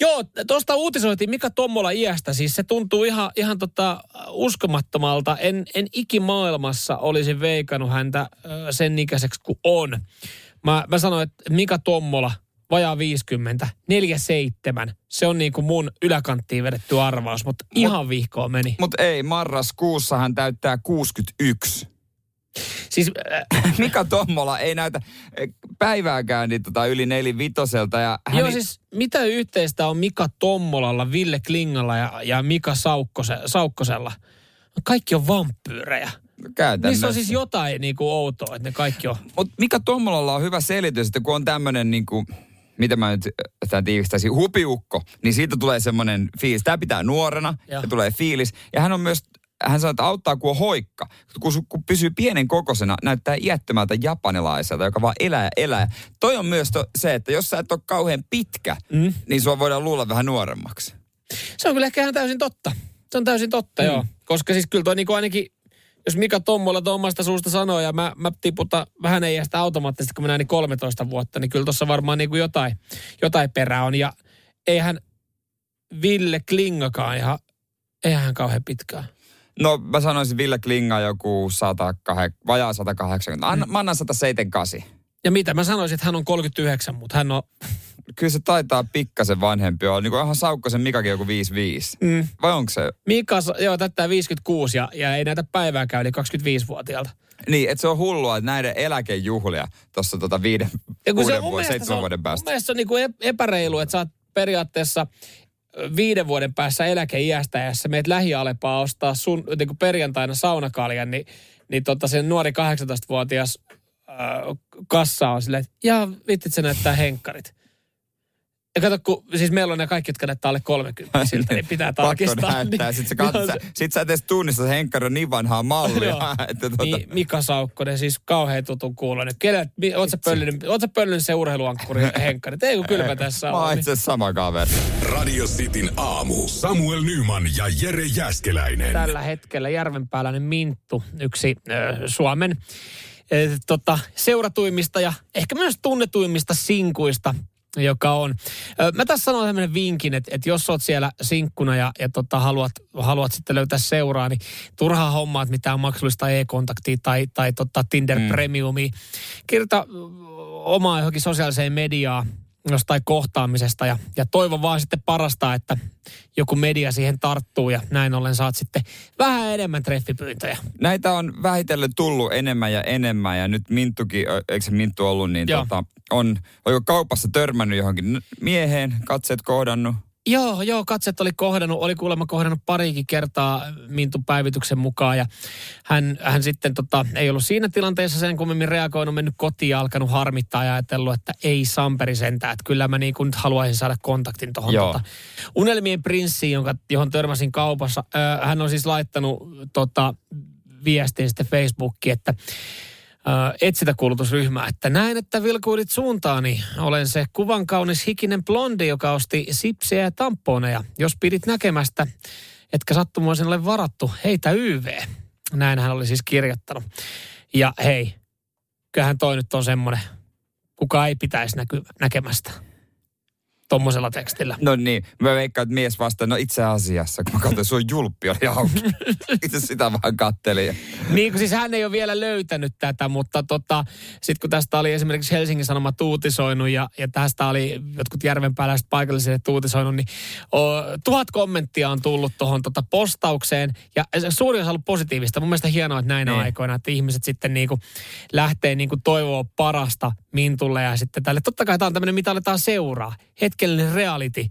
Joo, tuosta uutisoitiin Mika Tommola iästä. Siis se tuntuu ihan, ihan tota uskomattomalta. En, en ikimaailmassa olisi veikannut häntä sen ikäiseksi kuin on. Mä, mä sanoin, että Mika Tommola, vajaa 50, 47. Se on niin kuin mun yläkanttiin vedetty arvaus, mutta ihan vihkoon meni. Mutta ei, marraskuussa hän täyttää 61. Siis äh, Mika Tommola ei näytä eh, päivääkään niin tota yli nelivitoselta. Ja hän Joo, siis mitä yhteistä on Mika Tommolalla, Ville Klingalla ja, ja Mika Saukkose, Saukkosella? Kaikki on vampyyrejä. käytännössä. Niissä on siis jotain niin kuin outoa, että ne kaikki on. Mutta Mika Tommolalla on hyvä selitys, että kun on tämmöinen niin kuin, mitä mä nyt äh, tämän tiivistäisin, hupiukko, niin siitä tulee semmoinen fiilis. Tämä pitää nuorena Joo. ja tulee fiilis. Ja hän on myös, hän sanoo, että auttaa kun on hoikka. Kun, kun pysyy pienen kokoisena, näyttää iättömältä japanilaiselta, joka vaan elää ja elää. Toi on myös to, se, että jos sä et ole kauhean pitkä, mm. niin sua voidaan luulla vähän nuoremmaksi. Se on kyllä ehkä ihan täysin totta. Se on täysin totta, mm. joo. Koska siis kyllä toi niinku ainakin, jos Mika Tommola omasta suusta sanoo ja mä, mä tiputan vähän ei sitä automaattisesti, kun mä näin niin 13 vuotta, niin kyllä tuossa varmaan niinku jotain, jotain perää on. Ja eihän Ville Klingakaan ihan, eihän hän kauhean pitkään. No mä sanoisin Ville Klinga joku 108, vajaa 180. Anna, mä annan 178. Ja mitä mä sanoisin, että hän on 39, mutta hän on, Kyllä se taitaa pikkasen vanhempi olla. Niin kuin ihan Saukkosen Mikakin joku 55. Mm. Vai onko se? Mika, joo, täyttää 56 ja, ja ei näitä päivääkään yli 25-vuotiaalta. Niin, että se on hullua, että näiden eläkejuhlia tuossa tota viiden, Ja kun se vuoden, mielestä, se seitsemän on, vuoden päästä. mun se on niinku ep- epäreilu, että sä oot periaatteessa viiden vuoden päässä eläkeiästä ja sä meet lähialepaa ostaa sun niin perjantaina saunakaljan, niin, niin tota sen nuori 18-vuotias äh, kassa on silleen, että ja vittit se näyttää henkkarit. Ja kato, kun siis meillä on ne kaikki, jotka näyttää alle 30 siltä, niin pitää tarkistaa. Pakko näyttää. Sitten sä, katsot, sä, sit sä et edes tunnista, se henkkari on niin vanhaa mallia. Joo. että tota, Niin Mika Saukkonen, siis kauhean tutun kuulonen. Kelle, mi- oot sä pöllinyt, oot sä pöllinyt se urheiluankkuri henkkari? Ei kun kylmä tässä Mä on. oon niin- itse asiassa sama kaveri. Radio Cityn aamu. Samuel Nyman ja Jere Jäskeläinen. tällä hetkellä järvenpääläinen Minttu, yksi ö, Suomen tota, seuratuimmista ja ehkä myös tunnetuimmista sinkuista, joka on. Mä tässä sanon tämmöinen vinkin, että, että jos oot siellä sinkkuna ja, ja tota, haluat, haluat sitten löytää seuraa, niin turhaa hommaa, että mitään maksullista e-kontaktia tai, tai tota Tinder mm. Premiumia. Kirjoita omaa johonkin sosiaaliseen mediaan jostain kohtaamisesta ja, ja toivon vaan sitten parasta, että joku media siihen tarttuu ja näin ollen saat sitten vähän enemmän treffipyyntöjä. Näitä on vähitellen tullut enemmän ja enemmän ja nyt Minttukin, eikö se Minttu ollut, niin Joo. tota, on, oliko kaupassa törmännyt johonkin mieheen, katseet kohdannut. Joo, joo, katset oli kohdannut, oli kuulemma kohdannut parikin kertaa Mintun päivityksen mukaan ja hän, hän sitten tota, ei ollut siinä tilanteessa sen kummemmin reagoinut, mennyt kotiin ja alkanut harmittaa ja ajatellut, että ei Samperi sentään, että kyllä mä niin kuin nyt haluaisin saada kontaktin tuohon tota, Unelmien prinssiin, jonka, johon törmäsin kaupassa. Ö, hän on siis laittanut tota, viestin sitten Facebookiin, että ö, etsintäkuulutusryhmää, että näin, että vilkuilit suuntaani. Olen se kuvan kaunis hikinen blondi, joka osti sipsiä ja tamponeja. Jos pidit näkemästä, etkä sattumoisin ole varattu, heitä YV. Näin hän oli siis kirjoittanut. Ja hei, kyllähän toi nyt on semmoinen, kuka ei pitäisi näky, näkemästä tommosella tekstillä. No niin, mä veikkaan, että mies vastaa, no itse asiassa, kun mä katsoin, sun julppi oli auki. itse sitä vaan kattelin. Niin kuin siis hän ei ole vielä löytänyt tätä, mutta tota, sitten kun tästä oli esimerkiksi Helsingin Sanomat uutisoinut ja, ja tästä oli jotkut järvenpääläiset paikallisille uutisoinut, niin o, tuhat kommenttia on tullut tuohon tota postaukseen ja suuri osa on ollut positiivista. Mun mielestä hienoa, että näinä Niin. aikoina, että ihmiset sitten niinku lähtee niinku toivoa parasta Mintulle ja sitten tälle. Totta kai tämä on tämmöinen, mitä aletaan seuraa. Hetkellinen reality.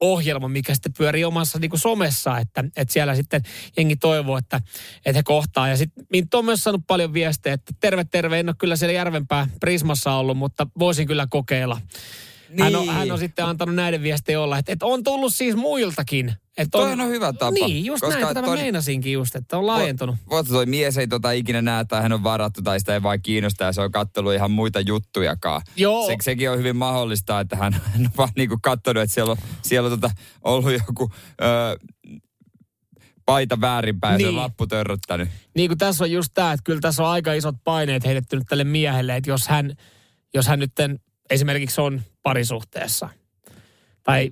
Ohjelma, mikä sitten pyörii omassa niin kuin somessa, että, että siellä sitten jengi toivoo, että, että he kohtaa. Ja sitten Minttu on myös saanut paljon viestejä, että terve, terve, en ole kyllä siellä Järvenpää Prismassa ollut, mutta voisin kyllä kokeilla. Hän, on, Niin. hän on sitten antanut näiden viestejä olla, että, että on tullut siis muiltakin. Että Toi on hyvä tapa, Niin, just koska näin, tätä mä toi- meinasinkin just, että on laajentunut. Voit toi mies ei tota ikinä näe tai hän on varattu tai sitä ei vaan kiinnosta ja se on kattellut ihan muita juttujakaan. Joo. Se, sekin on hyvin mahdollista, että hän, hän on vaan niinku kattonut, että siellä on, siellä on tota, ollut joku ö, paita väärinpäin ja se on Niin. lappu törröttänyt. niin kuin tässä on just tämä, että kyllä tässä on aika isot paineet heitetty nyt tälle miehelle, että jos hän, jos hän nyt esimerkiksi on parisuhteessa tai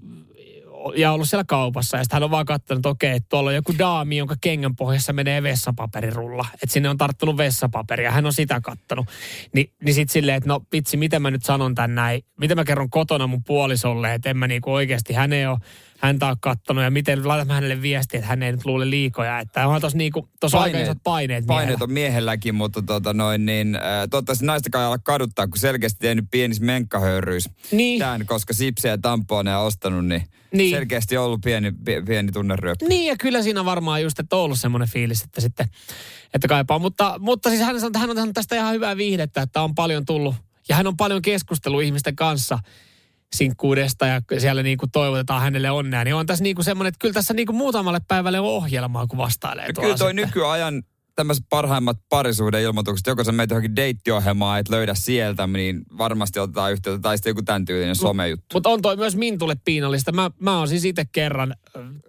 ja ollut siellä kaupassa ja sitten hän on vaan katsonut, okei, tuolla on joku daami, jonka kengän pohjassa menee vessapaperirulla. Että sinne on tarttunut vessapaperia, hän on sitä kattonut. Ni, niin sitten silleen, että no vitsi, miten mä nyt sanon tän näin, miten mä kerron kotona mun puolisolle, että en mä niinku oikeasti, hän ei ole, häntä on kattonut ja miten laitan mä hänelle viestiä, että hän ei nyt luule liikoja. Että on tossa, niinku, tossa aika isot paineet Paineet miehellä. on miehelläkin, mutta tota noin, niin, äh, toivottavasti naistakaan ei ala kaduttaa, kun selkeästi tehnyt pienis menkkahöyryys. Niin. Tämän, koska sipsiä ja tamponeja ostanut, niin, Niin. selkeästi ollut pieni, pieni, tunneryöppy. Niin ja kyllä siinä varmaan just, että on ollut semmoinen fiilis, että sitten, että kaipaa. Mutta, mutta siis hän, hän on tästä ihan hyvää viihdettä, että on paljon tullut. Ja hän on paljon keskustellut ihmisten kanssa sinkkuudesta ja siellä niin kuin toivotetaan hänelle onnea. Niin on tässä niin kuin semmoinen, että kyllä tässä niin kuin muutamalle päivälle on ohjelmaa, kun vastailee Ja tuolla kyllä toi sitten. nykyajan tämmöiset parhaimmat parisuhdeilmoitukset, joko sä meet johonkin deittiohjelmaan, et löydä sieltä, niin varmasti otetaan yhteyttä, tai sitten joku tämän tyylinen somejuttu. Mutta on toi myös Mintulle piinallista. Mä, mä oon siis itse kerran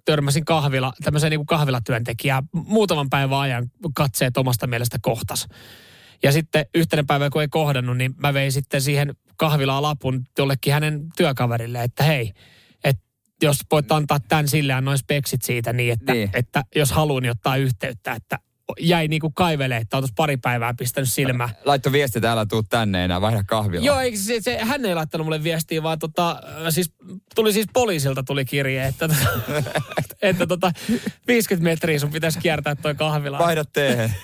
törmäsin kahvila, tämmöiseen niin kahvilatyöntekijään. Muutaman päivän ajan katseet omasta mielestä kohtas. Ja sitten yhtenä päivänä, kun ei kohdannut, niin mä vein sitten siihen kahvilaan lapun jollekin hänen työkaverille, että hei, että jos voit antaa tämän sille ja noin speksit siitä niin, että, Niin. että jos haluan, niin ottaa yhteyttä, että jäi niinku kaivelee, että on pari päivää pistänyt silmää. Laitto viesti, että älä tuu tänne enää, vaihda kahvilla. Joo, eikö se, se, hän ei laittanut mulle viestiä, vaan tota, äh, siis, tuli siis poliisilta tuli kirje, että, tota, että tota, 50 metriä sun pitäisi kiertää toi kahvila. Vaihda teehen.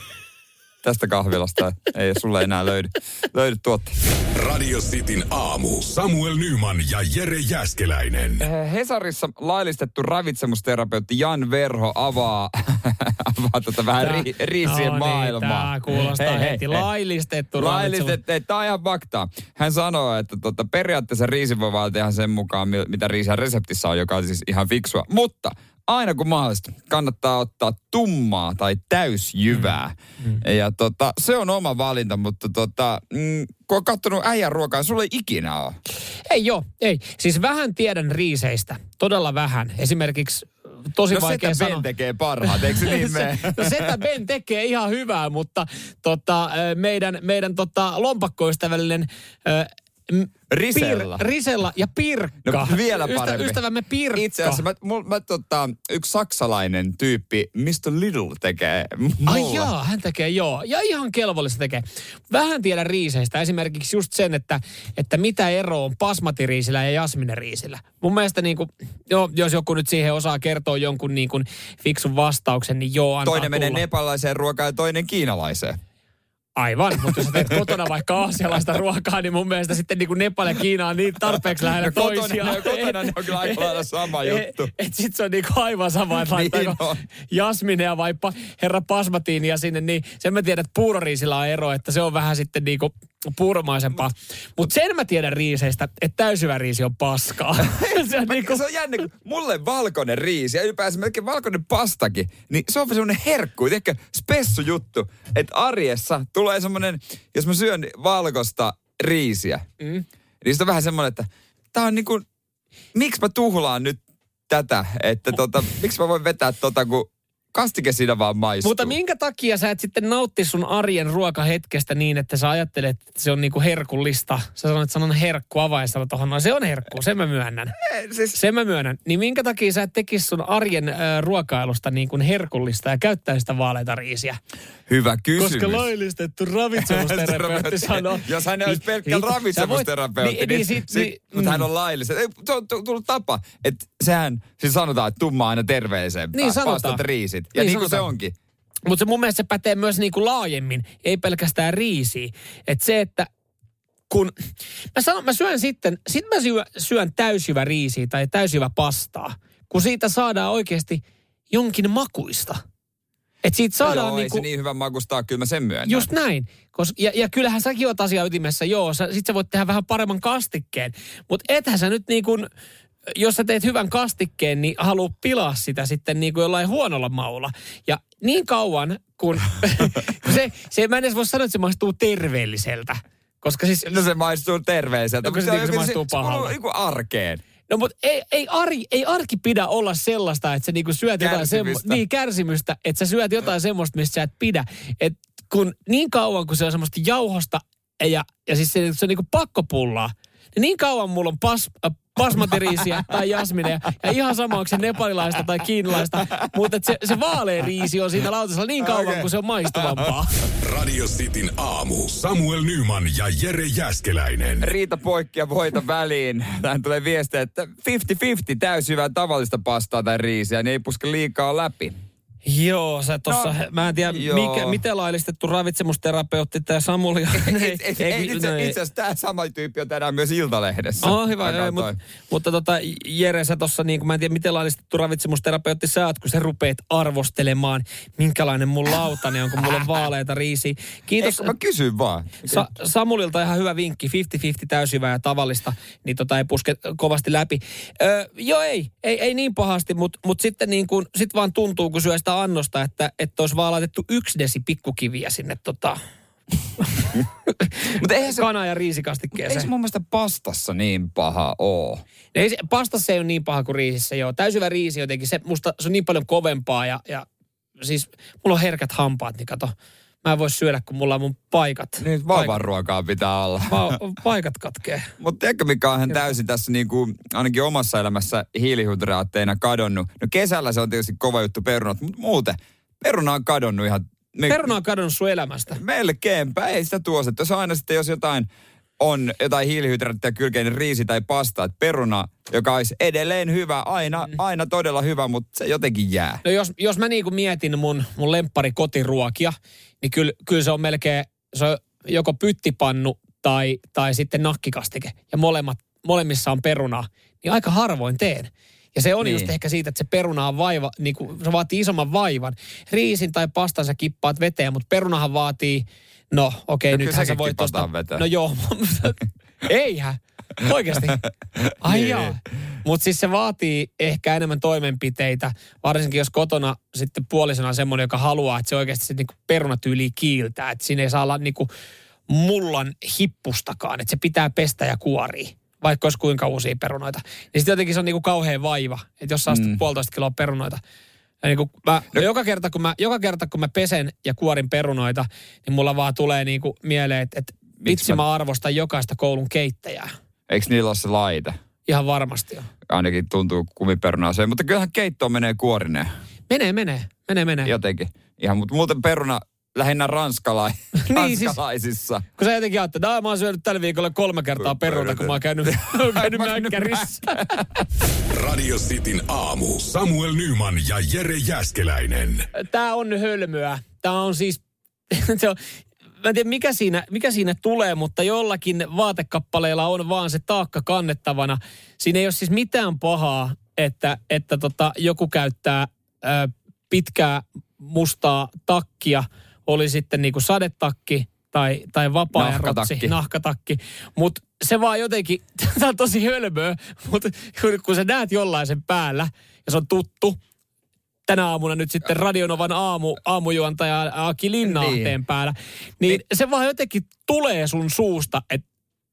Tästä kahvilasta ei sulle enää löydy, löydy tuotteita. Radio Cityn aamu. Samuel Nyman ja Jere Jäskeläinen. Eh, Hesarissa laillistettu ravitsemusterapeutti Jan Verho avaa, avaa tota vähän Tää- ri, riisien no niin, maailmaa. tää kuulostaa heti. Laillistettu Laillistettu, tämä on ihan faktaa. Hän sanoo, että tota, periaatteessa riisi voi ihan sen mukaan, mi- mitä riisiä reseptissä on, joka on siis ihan fiksua. Mutta aina kun mahdollista, kannattaa ottaa tummaa tai täysjyvää. Mm. Ja tota, se on oma valinta, mutta tota, mm, kun on kattonut äijän ruokaa, sulla ei ikinä ole. Ei joo, ei. Siis vähän tiedän riiseistä, todella vähän. Esimerkiksi äh, tosi No vaikea setä Ben sanoa. tekee parhaat, eikö se niin mene? no setä Ben tekee ihan hyvää, mutta tota, ö, meidän, meidän tota, lompakkoystävällinen m- Risella. Pir, Risella ja Pirkka. No vielä parempi. Ystä, ystävämme Pirkka. Itse asiassa mä, mul, mä tota, yksi saksalainen tyyppi, Mr. Little tekee mulle. Ai jaa, hän tekee joo. Ja ihan kelvollista tekee. Vähän tiedän riiseistä. Esimerkiksi just sen, että, että mitä ero on basmatiriisillä ja jasmineriisillä. Mun mielestä niin kuin, joo, jos joku nyt siihen osaa kertoa jonkun niin kuin fiksun vastauksen, niin joo, antaa Toinen menee nepalaiseen ruokaan ja toinen kiinalaiseen. Aivan, mutta jos sä teet kotona vaikka aasialaista ruokaa, niin mun mielestä sitten niin kuin Nepal ja Kiina on niin tarpeeksi lähellä No kotona- toisiaan. no kotona ne on kyllä aika lailla sama juttu. Et, et sit se on niinku aivan sama, että Niin on. jasmineja vai pa, herra pasmatiinia sinne, niin sen mä tiedän, että puuroriisillä on ero, että se on vähän sitten niinku puuromaisempaa. Mutta sen mä tiedän riiseistä, että täysivä riisi on paskaa. se on niinku, Se on jännä, kun mulle valkoinen riisi ja ylipäänsä melkein valkoinen pastakin, niin se on semmoinen herkku, ehkä spessu juttu, että arjessa tulee semmoinen, jos mä syön valkoista riisiä, mm. niin se on vähän semmoinen, että tää on niinku, miksi mä tuhlaan nyt tätä, että tota, miksi mä voin vetää tota, kun kastike siinä vaan maistuu. mutta minkä takia sä et sitten nautti sun arjen ruokahetkestä niin, että sä ajattelet, että se on niinku herkullista. Sä sanoit sanon herkku avainsana tohon. No se on herkku, sen mä myönnän. siis, Sen mä myönnän. Niin minkä takia sä et tekisi sun arjen äh, ruokailusta niin kuin herkullista ja käyttäisi sitä vaaleita riisiä? Hyvä kysymys. Koska laillistettu ravitsemusterapeutti sanoo... Jos hän olisi pelkkä Niin, sä voit- ravitsemusterapeutti, niin, niin, niin, sit, sit, niin, mutta hän mm. on laillinen. Ei, Se on tu- tullut tapa, että sehän, siis sanotaan, että tumma aina terveellisempää. Niin sanotaan. Pastat riisit. Ja Niin niin, kuin se onkin. Mutta se mun mielestä se pätee myös niin kuin laajemmin, ei pelkästään riisiä. Että se, että kun mä, sanon, mä syön sitten, sit mä syön, syön täysjyvä riisiä tai täysjyvä pastaa, kun siitä saadaan oikeasti jonkin makuista. Että siitä Saadaan saadaan Joo, niin ei se kuin, niin hyvä makustaa, kyllä mä sen myönnän. Just näin. Kos, ja, ja kyllähän säkin oot asia ytimessä, joo. Sä, sit sä voit tehdä vähän paremman kastikkeen. Mutta ethän sä nyt niin kuin, jos sä teet hyvän kastikkeen, niin haluu pilaa sitä sitten niin kuin jollain huonolla maulla. Ja niin kauan, kun se, se, mä en edes voi sanoa, että se maistuu terveelliseltä. Koska siis, No se maistuu terveiseltä. Onko se mutta niin, kun se joku- maistuu se kuuluu pahalta? niinku arkeen. No mutta ei, ei, arki, ei arki pidä olla sellaista, että sä niinku syöt jotain semmo, Kärsimystä. niin, kärsimystä, että sä syöt jotain semmoista, mistä sä et pidä. Et kun niin kauan, kun se on semmoista jauhosta ja, ja siis se, se on niinku pakkopullaa, niin niin kauan mulla on pas, äh, basmatiriisiä tai jasmineja. Ja ihan sama, onko se nepalilaista tai kiinalaista. Mutta se, se vaalea riisi on siinä lautasella niin kauan, okay. kun se on maistuvampaa. Radio Cityn aamu. Samuel Nyman ja Jere Jäskeläinen. Riita poikki ja voita väliin. Tähän tulee viesti, että 50-50 täysin hyvää tavallista pastaa tai riisiä, niin ei puske liikaa läpi. Joo, sä tossa, no, mä en tiedä, joo. mikä, miten laillistettu ravitsemusterapeutti tämä Samuli on. Ei, ei, ei, itse, no itse asiassa tämä sama tyyppi on tänään myös Iltalehdessä. Oh, hyvä, joo, katsoin. mutta, tota, Jere, sä tossa, niin mä en tiedä, miten laillistettu ravitsemusterapeutti sä oot, kun sä rupeat arvostelemaan, minkälainen mun lautane on, kun mulla on vaaleita riisiä. Kiitos. Eikö, mä kysyn vaan. Sa- Samulilta ihan hyvä vinkki, 50-50 täysjyvää ja tavallista, niin tota ei puske kovasti läpi. Öö, joo ei, ei, ei niin pahasti, mutta mut sitten niin kun, sit vaan tuntuu, kun syö sitä annosta, että, että olisi vaan laitettu yksi desi pikkukiviä sinne tota, Mutta eihän se, kana- ja riisikastikkeeseen. mun mielestä pastassa niin paha oo. Ei se, pastassa ei ole niin paha kuin riisissä, joo. Täysjyvä riisi jotenkin, se, musta, se on niin paljon kovempaa ja, ja siis mulla on herkät hampaat, niin kato. Mä en voi syödä, kun mulla on mun paikat. Niin vauvan ruokaa pitää olla. Va- paikat katkee. Mutta tiedätkö, mikä on täysin tässä niin kuin, ainakin omassa elämässä hiilihydraatteina kadonnut? No kesällä se on tietysti kova juttu perunat, mutta muuten peruna on kadonnut ihan... Me, Peruna on kadonnut sun elämästä. Melkeinpä, ei sitä tuo. Että jos aina sitten, jos jotain on jotain hiilihydraattia kylkeen, niin riisi tai pasta, että peruna, joka olisi edelleen hyvä, aina, Mm. aina todella hyvä, mutta se jotenkin jää. No jos, jos mä niinku mietin mun, mun lemppari kotiruokia, niin kyllä, kyllä se on melkein, se on joko pyttipannu tai, tai sitten nakkikastike. Ja molemmat, molemmissa on perunaa. Niin aika harvoin teen. Ja se on niin. Just ehkä siitä, että se peruna on vaiva, niin kuin, se vaatii isomman vaivan. Riisin tai pastan sä kippaat veteen, mutta perunahan vaatii, no okei, No okay, kyllä nythän sä voit veteen. No joo, eihän. Oikeasti. Ai Niin. jaa. Mutta siis se vaatii ehkä enemmän toimenpiteitä, varsinkin jos kotona sitten puolisona on semmoinen, joka haluaa, että se oikeasti sitten niinku perunatyyliin kiiltää. Että siinä ei saa olla niinku mullan hippustakaan, että se pitää pestä ja kuoria vaikka olisi kuinka uusia perunoita. Niin sitten jotenkin se on niinku kauhean vaiva, että jos saa mm. puolitoista kiloa perunoita. Ja niinku mä, no. joka, kerta, kun mä, joka kerta kun mä pesen ja kuorin perunoita, niin mulla vaan tulee niinku mieleen, että, että vitsi mä- mä arvostan jokaista koulun keittäjää. Eikö niillä ole se laite? Ihan varmasti on. Ainakin tuntuu kumiperunaa se, mutta kyllähän keittoon menee kuorineen Menee, menee, menee, menee. jotenkin. Ihan, mutta muuten peruna lähinnä ranskalai, Niin, siis- ranskalaisissa. Kun sä jotenkin ajattelet, että mä oon syönyt tällä viikolla kolme kertaa perunoita, kun mä oon käynyt, käynyt mäkkärissä. Radio Cityn aamu. Samuel Nyman ja Jere Jäskeläinen. Tää on hölmöä. Tää on siis, se on, mä en tiedä mikä siinä, mikä siinä tulee, mutta jollakin vaatekappaleella on vaan se taakka kannettavana. Siinä ei ole siis mitään pahaa, että, että tota, joku käyttää ö, pitkää mustaa takkia, oli sitten niinku sadetakki tai, tai vapaa Nahkatakki. nahkatakki. Mutta se vaan jotenkin, tämä on tosi hölmöä, mutta kun, kun sä näet jollain sen päällä ja se on tuttu, tänä aamuna nyt sitten Radionovan aamu, aamujuontaja Aki Linnahteen Niin. päällä, niin se vaan jotenkin tulee sun suusta, että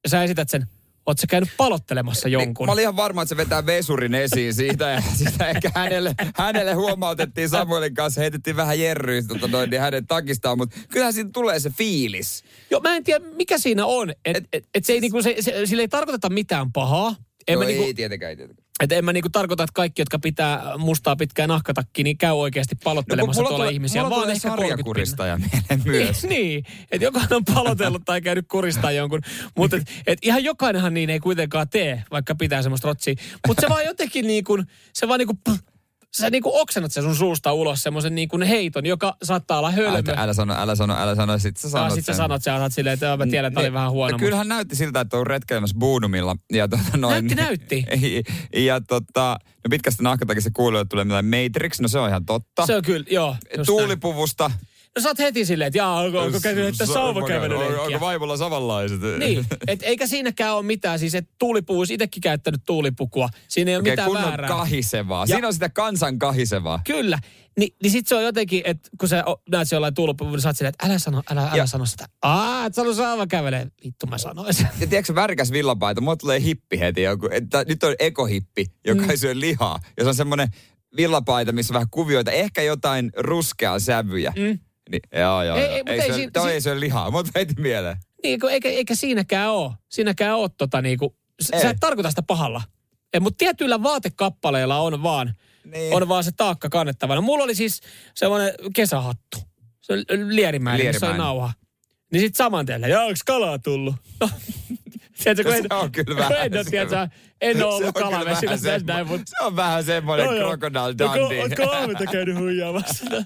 sä esität sen, oot sä käynyt palottelemassa jonkun. Mä olin ihan varma, että se vetää vesurin esiin siitä ja sitä ehkä hänelle, hänelle huomautettiin Samuelin kanssa, heitettiin vähän jerryä tota noin, niin hänen takistaan, mutta kyllähän siitä tulee se fiilis. Joo, mä en tiedä, mikä siinä on. Että et, et, et se ei niinku, se, se, sille ei tarkoiteta mitään pahaa. En no mä ei niinku, tietenkään, ei tietenkään. Et en mä niinku tarkoita, että kaikki, jotka pitää mustaa pitkää nahkatakkiä, niin käy oikeasti palottelemassa no, tuolla tulee, ihmisia. mulla vaan ehkä 30 sarjakuristaja mieleen myös. Niin, niin. että jokainen on palotellut tai käynyt kuristaa jonkun. Mutta et, et ihan jokainenhan niin ei kuitenkaan tee, vaikka pitää semmoista rotsia. Mutta se vaan jotenkin niin kuin, se vaan niin kuin, sä niin kuin oksennat sen sun suusta ulos semmoisen niin kuin heiton, joka saattaa olla hölmö. Älä, älä sano, älä sano, älä sano, sit sä Ah, sanot sit sä sanot sen, otat silleen, että mä tiedän, että oli vähän huono. no Kyllähän näytti siltä, että on retkeilemässä Boonumilla. Ja tota noin, Näytti, näytti. Ja, ja tota, no pitkästä nahkatakista kuuluu, että tulee mitään Matrix, no se on ihan totta. Se on kyllä, joo. just näin. No sä oot heti silleen, että jaa, onko, onko käynyt että Onko, sauvakävelylenkkiä. onko vaimolla samanlaiset? Niin, et eikä siinäkään ole mitään. Siis, että olisi itsekin käyttänyt tuulipukua. Siinä ei ole Okei, mitään kunnon väärää. kahisevaa. Ja- Siinä on sitä kansan kahisevaa. Kyllä. Ni, niin sit se on jotenkin, että kun sä näet jollain tuulipuvun, niin sä oot silleen, että älä sano, älä, älä Ja- sano sitä. Aa, et sä ollut saava kävelee. Vittu mä sanoisin. Ja tiedätkö värikäs villapaita? Mulla tulee hippi heti joku. Että nyt on ekohippi, joka mm. ei syö lihaa. Ja se on semmoinen villapaita, missä on vähän kuvioita. Ehkä jotain ruskeaa sävyjä. Mm. Niin, joo, joo. Ei- joo. ei, ei, ei syö, siinä- toi si- ei syö lihaa, mutta heti mieleen. niin, kun eikä, eikä siinäkään ole. Siinäkään ole tota niinku, Ei. sä et tarkoita sitä pahalla. Mutta tietyillä vaatekappaleilla on vaan, Niin. on vaan se taakka kannettavana. Mulla oli siis semmoinen kesähattu. Se oli lierimäinen, missä oli Lierimäinen. nauha. Niin sit saman tien, ja onks kalaa tullut? No, tiedätkö, kun Se en, on kyllä vähän en, ole, se- tiedätkö, en ole Se ollut on kalavesillä tässä näin, mutta... Se on vähän semmoinen Crocodile Dundee. Ootko aamulta käynyt huijaamassa?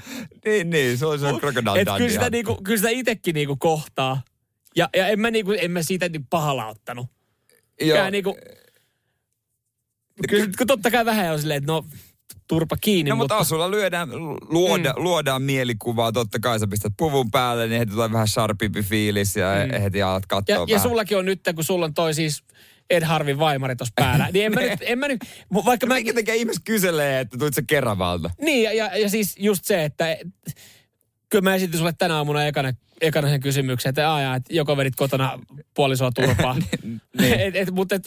niin, niin, se on se Crocodile Et kyllä Dundee. sitä, niinku, kyllä sitä itekin niinku kohtaa. Ja, ja en, mä niinku, en mä siitä niinku pahalla ottanut. Joo. Kyllä niinku, kyllä, kun totta kai vähän on silleen, että no turpa kiinni, No mutta... mutta asulla lyödään, luoda, mm. luodaan mielikuvaa. Totta kai sä pistät puvun päälle, niin heti tulee vähän sharpimpi fiilis ja mm. heti alat katsoa ja, ja vähän. sullakin on nyt, kun sulla on toi siis Ed Harvin vaimari tuossa päällä, niin en mä nyt, en mä nyt vaikka mä... Minkä takia ihmiset kyselee, että tulit sä Keravalta? Niin, ja, ja, ja siis just se, että kyllä mä esitin sulle tänä aamuna ekana, ekana sen kysymyksen, että, aajaa, että joko vedit kotona puolisoa turpaa. Niin. et, et, mutta et,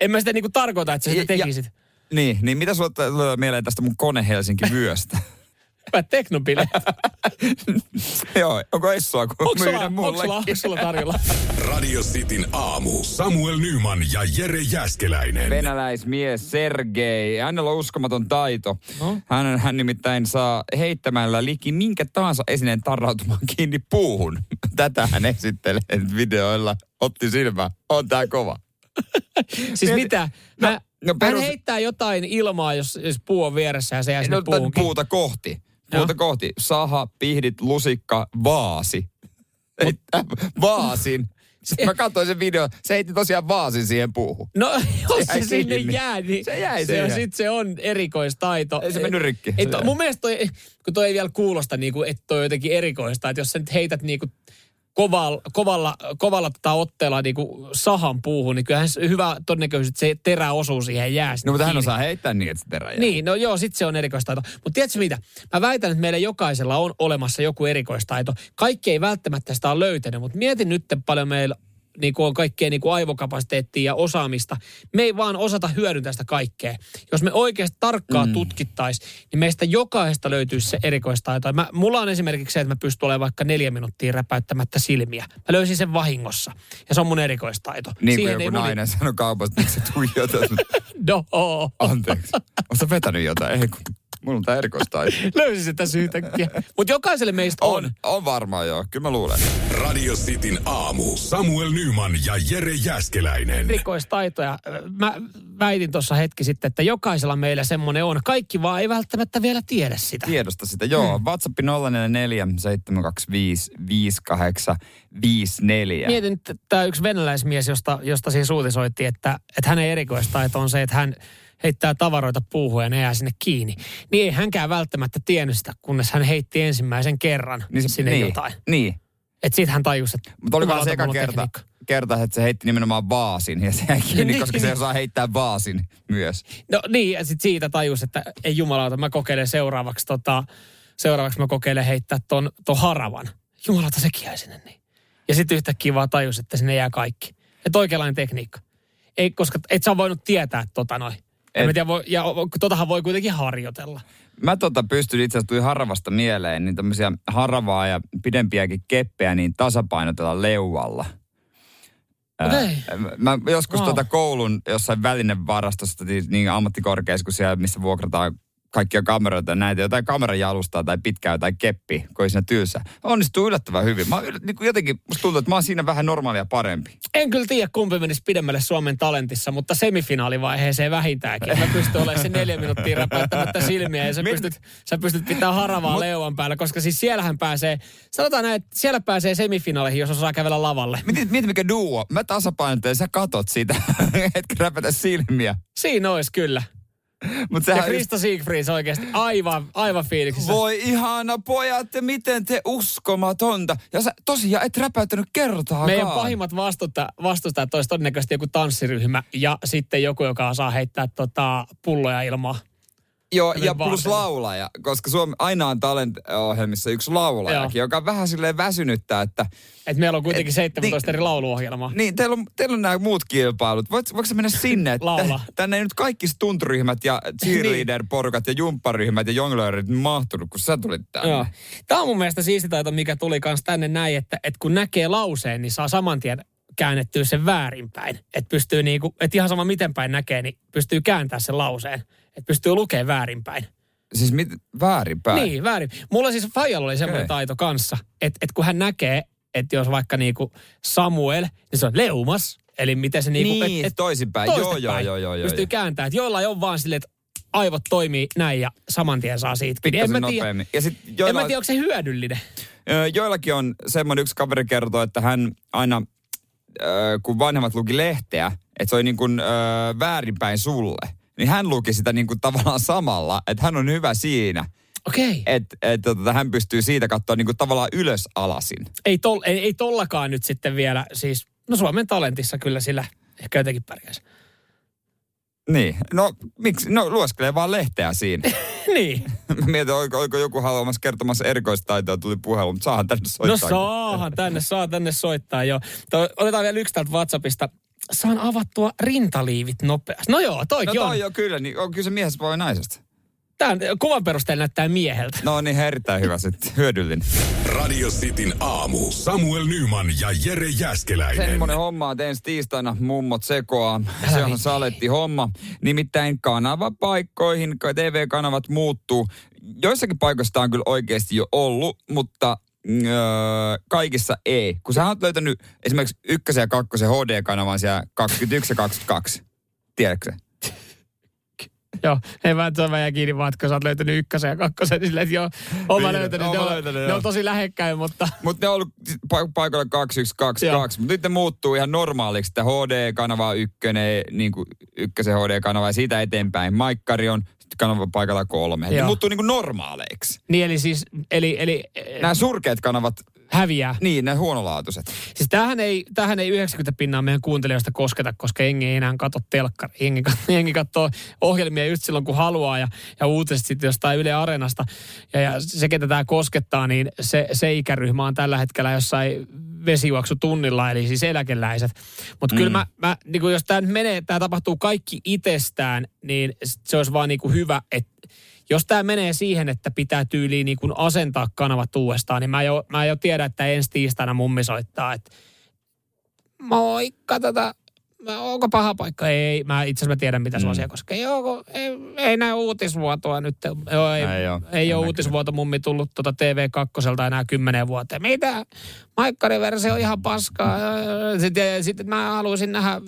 en mä sitä niinku tarkoita, että sä sitä Ja- ja- tekisit. Niin, niin mitä sulla tulee mieleen tästä mun kone Helsinki vyöstä? Hyvät teknobileet. Joo, onko Essua, kun sulla, myydä sulla, mullekin? onko sulla tarjolla? Radio Cityn aamu. Samuel Nyman ja Jere Jäskeläinen. Venäläismies Sergei, hänellä on uskomaton taito. No. Hän, hän nimittäin saa heittämällä liki minkä tahansa esineen tarrautumaan kiinni puuhun. Tätä hän esittelee videoilla. Otti silmään. On tää kova. Siis Mieti- mitä? No, Mä, no perus- Hän heittää jotain ilmaa, jos, jos puu on vieressä ja se jää sinne No, puuhunkin. puuta kohti. Puuta Joo. kohti. Saha, pihdit, lusikka, vaasi. Heittää vaasin. Sitten mä katsoin sen video. Se heitti tosiaan vaasin siihen puuhun. No, jos se, jäi sinne jää, niin Se jäi se, on, siihen. sit se on erikoistaito. Ei se mennyt rikki. Ei, Se mun mielestä toi, kun toi ei vielä kuulosta, niin kuin, että toi on jotenkin erikoista, että jos sä nyt heität niin kuin kovalla, kovalla, kovalla tota otteella niin kuin sahan puuhun, niin kyllähän hyvä todennäköisyys, että se terä osuu siihen jää No mutta hän osaa heittää niin, että se terä jää. Niin, no joo, sit se on erikoistaito. Mutta tiedätkö mitä? Mä väitän, että meillä jokaisella on olemassa joku erikoistaito. Kaikki ei välttämättä sitä ole löytänyt, mutta mietin nyt paljon meillä niin kuin on kaikkea niin kuin aivokapasiteettia ja osaamista. Me ei vaan osata hyödyntää sitä kaikkea. Jos me oikeasti tarkkaan mm. tutkittaisiin, niin meistä jokaisesta löytyisi se erikoistaito. Mä, mulla on esimerkiksi se, että mä pystyn olemaan vaikka neljä minuuttia räpäyttämättä silmiä. Mä löysin sen vahingossa. Ja se on mun erikoistaito. Niin kuin joku nainen sanoi kaupasta, että se tuijotat. No, Anteeksi. Oletko vetänyt jotain? Ei, kun mulla on tää erikoistaito. löysin sitä yhtäkkiä. Mutta jokaiselle meistä on. On, on varmaan joo. Kyllä mä luulen. Radio Cityn aamu. Samuel Nyman ja Jere Jäskeläinen. erikoistaitoja. Mä väitin tuossa hetki sitten, että jokaisella meillä semmoinen on. Kaikki vaan ei välttämättä vielä tiedä sitä. Tiedosta sitä, joo. Hmm. WhatsApp 044 725 5854. Mietin, että tämä yksi venäläismies, josta, josta siis uutisoitiin, että, että hänen erikoistaito on se, että hän heittää tavaroita puuhun ja ne jää sinne kiinni. Niin ei hänkään välttämättä tiennyt sitä, kunnes hän heitti ensimmäisen kerran niin sinne niin, jotain. Niin. Että siitä hän tajusi, että Mutta olikohan se eka kerta, tekniikka. kerta, että se heitti nimenomaan vaasin ja se jäi kiinni, Niin. koska se osaa heittää vaasin myös. No niin, ja sitten siitä tajus, että ei jumalauta, mä kokeilen seuraavaksi, tota, seuraavaksi mä kokeilen heittää ton, ton haravan. Jumalauta, sekin jäi sinne niin. Ja sitten yhtäkkiä vaan tajus, että sinne jää kaikki. Että oikeanlainen tekniikka. Ei, koska et sä voinut tietää tota noin. En Et- mä tiedä, voi, ja totahan voi kuitenkin harjoitella. Mä tota pystyn itse asiassa tuli haravasta mieleen, niin tämmöisiä haravaa ja pidempiäkin keppejä niin tasapainotella leualla. Okei. Mä joskus Wow. tuota koulun jossain välinevarastosta, niin- niin ammattikorkeassa kuin siellä, missä vuokrataan kaikkia kameroita ja näitä, jotain kamerajalustaa tai pitkää tai keppi, kun ei siinä tylsä. Onnistuu yllättävän hyvin. Mä, yl- niin kuin jotenkin musta tuntuu, että mä oon siinä vähän normaalia parempi. En kyllä tiedä, kumpi menisi pidemmälle Suomen talentissa, mutta semifinaalivaiheeseen vähintäänkin. Mä pystyn olemaan se neljä minuuttia räpäyttämättä silmiä ja sä pystyt, sä pystyt pitämään haravaa leuan päällä, koska siis siellähän pääsee, sanotaan näin, että siellä pääsee semifinaaleihin, jos osaa kävellä lavalle. Mieti, mieti mikä duo. Mä tasapainottelen, sä katot sitä, etkä räpätä silmiä. Siinä olisi kyllä. Mut Ja Krista Siegfried oikeasti aivan, aivan fiiliksissä. Voi ihana pojat, miten te uskomatonta. Ja sä tosiaan et räpäyttänyt kertaakaan. Meidän pahimmat vastusta, vastustajat olisi todennäköisesti joku tanssiryhmä ja sitten joku, joka osaa heittää tota, pulloja ilmaa. Joo, ja plus vaasilla. laulaja, koska Suomi aina on talent-ohjelmissa yksi laulajakin, Joo. joka vähän silleen väsynyttää, että Et meillä on kuitenkin Et- 17 eri lauluohjelmaa. niin, teillä on, teillä on nämä muut kilpailut. Voit, voiko mennä sinne? että Laula. Tänne ei nyt kaikki stuntryhmät ja cheerleader-porukat ja jumpparyhmät ja jonglöörit mahtunut, kun sä tulit tänne. Joo. Tämä on mun mielestä siisti taito, mikä tuli kans tänne näin, että, että kun näkee lauseen, niin saa saman tien käännettyä sen väärinpäin. Että pystyy niinku, että ihan sama miten päin näkee, niin pystyy kääntämään sen lauseen. Että pystyy lukemaan väärinpäin. Siis mit, väärinpäin. Niin, väärin. Mulla siis Fajalla oli semmoinen Okei. taito kanssa, että, että kun hän näkee, että jos vaikka niinku Samuel, niin se on leumas. Eli miten se niinku... Niin, et, et toisinpäin. Joo, joo, joo, joo, joo, Pystyy kääntämään. Että joillain on vaan silleen, että aivot toimii näin ja saman tien saa siitä. Pikkasen en mä tiedä, nopeammin. Ja sit en joilla, mä tiedä, onko se hyödyllinen. Joillakin on semmoinen, yksi kaveri kertoo, että hän aina, kun vanhemmat luki lehteä, että se oli niin kuin väärinpäin sulle, niin hän luki sitä niin kuin tavallaan samalla, että hän on hyvä siinä, Okei. että et, tota, hän pystyy siitä katsoa niin kuin tavallaan ylös alasin. Ei, tol, ei, ei tollakaan nyt sitten vielä, siis, no Suomen talentissa kyllä sillä ehkä jotenkin pärjäisi. Niin, no miksi, no lueskelee vaan lehteä siinä. niin. Mietin, oliko, oliko joku haluamassa kertomassa erikoistaitoa, tuli puhelu, mutta saahan tänne soittaa. No saahan tänne, saa tänne soittaa jo. Otetaan vielä yksi täältä WhatsAppista. Saan avattua rintaliivit nopeasti. No joo, No toi on. jo kyllä, niin on kyllä se miehestä vai naisesta. Tämä kuvan perusteella näyttää mieheltä. No niin, erittäin hyvä sitten, hyödyllinen. Radio Cityn aamu. Samuel Nyman ja Jere Jäskeläinen. Semmoinen homma, että ensi tiistaina mummot sekoaa. Älä Se on saletti homma. Nimittäin kanavapaikkoihin, ka- TV-kanavat muuttuu. Joissakin paikoissa on kyllä oikeasti jo ollut, mutta öö, kaikissa ei. Kun sä oot löytänyt esimerkiksi ykkösen ja kakkosen HD-kanavan siellä 21 ja 22. Tiedätkö sä? Joo, ei mä, se on vähän kiinni vaan, että kun sä oot löytänyt ykkösen ja kakkosen, niin silleen, että joo, oon mä Niin, löytänyt. oon Ne on, löytänyt, ne joo. on tosi lähekkäin, mutta Mutta ne on ollut pa- paikalla 2122, mutta nyt ne muuttuu ihan normaaliksi, että HD-kanava ykkönen, niin kuin ykkösen HD-kanava ja siitä eteenpäin. Maikkari on sitten kanava paikalla kolme. Ne Joo. muuttuu niin kuin normaaleiksi. niin eli siis, eli, eli Nämä surkeat kanavat, häviää. niin ne huonolaatuiset. Siis tämähän ei, tämähän ei 90 pinnaa meidän kuuntelijoista kosketa, koska jengi ei enää katso telkkari. Jengi, jengi katsoo ohjelmia just silloin, kun haluaa ja, ja uutiset sitten jostain Yle Areenasta. Ja, ja se, ketä tämä koskettaa, niin se, se ikäryhmä on tällä hetkellä jossain vesijuoksutunnilla, eli siis eläkeläiset. Mutta mm. kyllä mä, mä niin jos tämä menee, tämä tapahtuu kaikki itsestään, niin se olisi vaan niin kuin hyvä, että jos tämä menee siihen, että pitää tyyliin niin kuin asentaa kanavat uudestaan, niin mä jo, mä jo tiedän, että ensi tiistaina mummi soittaa, että moikka tätä, mä, onko paha paikka? Ei, mä itse asiassa mä tiedän, mitä mm. koskee. Joo, ei, ei näy uutisvuotoa nyt. Joo, ei, Ei oo. ei ole uutisvuoto mummi tullut tuota TV2 enää kymmenen vuoteen. Mitä? Maikkariversio on ihan paskaa. Sitten, sitten mä haluaisin nähdä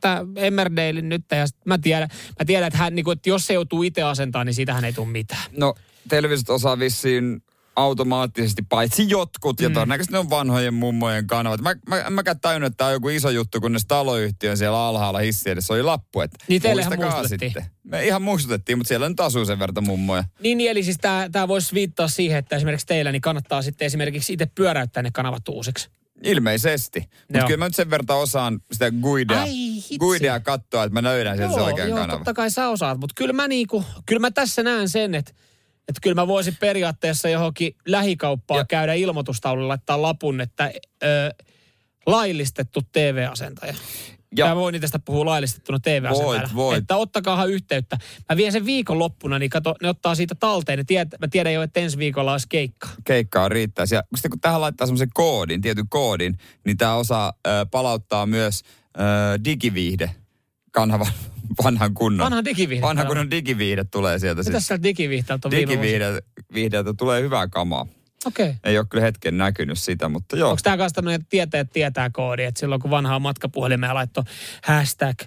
tämä Emmerdalein nyt. Ja sit mä tiedän, mä tiedän että, hän, niin kuin, että jos se joutuu itse asentamaan, niin siitähän ei tule mitään. No, televisiot osaa vissiin automaattisesti, paitsi jotkut, ja Mm. todennäköisesti ne on vanhojen mummojen kanavat. Mä, mä, mäkään tajunnut, että tämä on joku iso juttu, kunnes taloyhtiön siellä alhaalla hissi edessä oli lappu, että Niin muistakaa sitten. Me ihan muistutettiin, mutta siellä nyt asuu sen verran mummoja. Niin, niin eli siis tämä voisi viittaa siihen, että esimerkiksi teillä niin kannattaa sitten esimerkiksi itse pyöräyttää ne kanavat uusiksi. Ilmeisesti. Mutta Joo. kyllä mä nyt sen verran osaan sitä guidea, Ai, guidea katsoa, että mä löydän sieltä se oikean joo, kanavan. totta kai sä osaat, mutta kyllä mä, niinku, kyllä mä tässä näen sen, että että kyllä mä voisin periaatteessa johonkin lähikauppaan Ja- käydä ilmoitustaululle laittaa lapun, että ö, laillistettu TV-asentaja. Ja, mä voin tästä puhua laillistettuna TV-asentajana. Voit, voit. Että ottakaahan yhteyttä. Mä vien sen viikonloppuna, niin kato, ne ottaa siitä talteen. Ne tiedät, mä tiedän jo, että ensi viikolla olisi keikka. keikkaa riittäisi. Ja sitten kun tähän laittaa semmoisen koodin, tietyn koodin, niin tämä osaa ö, palauttaa myös ö, digiviihde kanavan vanhan kunnon. Vanhan digiviihde. Vanhan kunnon digiviihde tulee sieltä. Mitäs sieltä digiviihteeltä on? Digiviihdeltä tulee hyvää kamaa. Okei. Okay. Ei ole kyllä hetken näkynyt sitä, mutta joo. Onko tämä kanssa tämmöinen tieteet tietää koodi, että silloin kun vanhaa matkapuhelimea laittoi hashtag,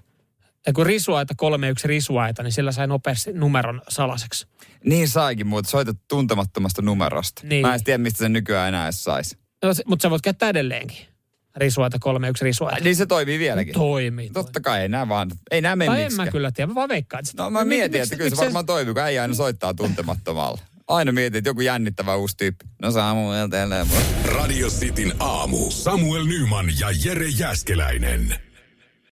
ja kun risuaita 31 risuaita, niin sillä sai nopeasti numeron salaseksi. Niin saikin, mutta soitat tuntemattomasta numerosta. Niin. Mä en tiedä, mistä sen nykyään enää edes saisi. No, se- mutta sä voit käyttää edelleenkin. Risuaita 31 risuaita. Niin se toimii vieläkin. Toimii. Totta kai, ei nämä vaan, ei nämä mene Tai en mä kyllä tiedä, mä vaan veikkaan. No mä Mi- mietin, miksi- että kyllä se varmaan toimii, kun äijä aina soittaa tuntemattomalla. Aina mietin, että joku jännittävä uusi tyyppi. No Samuel, teille. Radio Cityn aamu. Samuel Nyman ja Jere Jäskeläinen.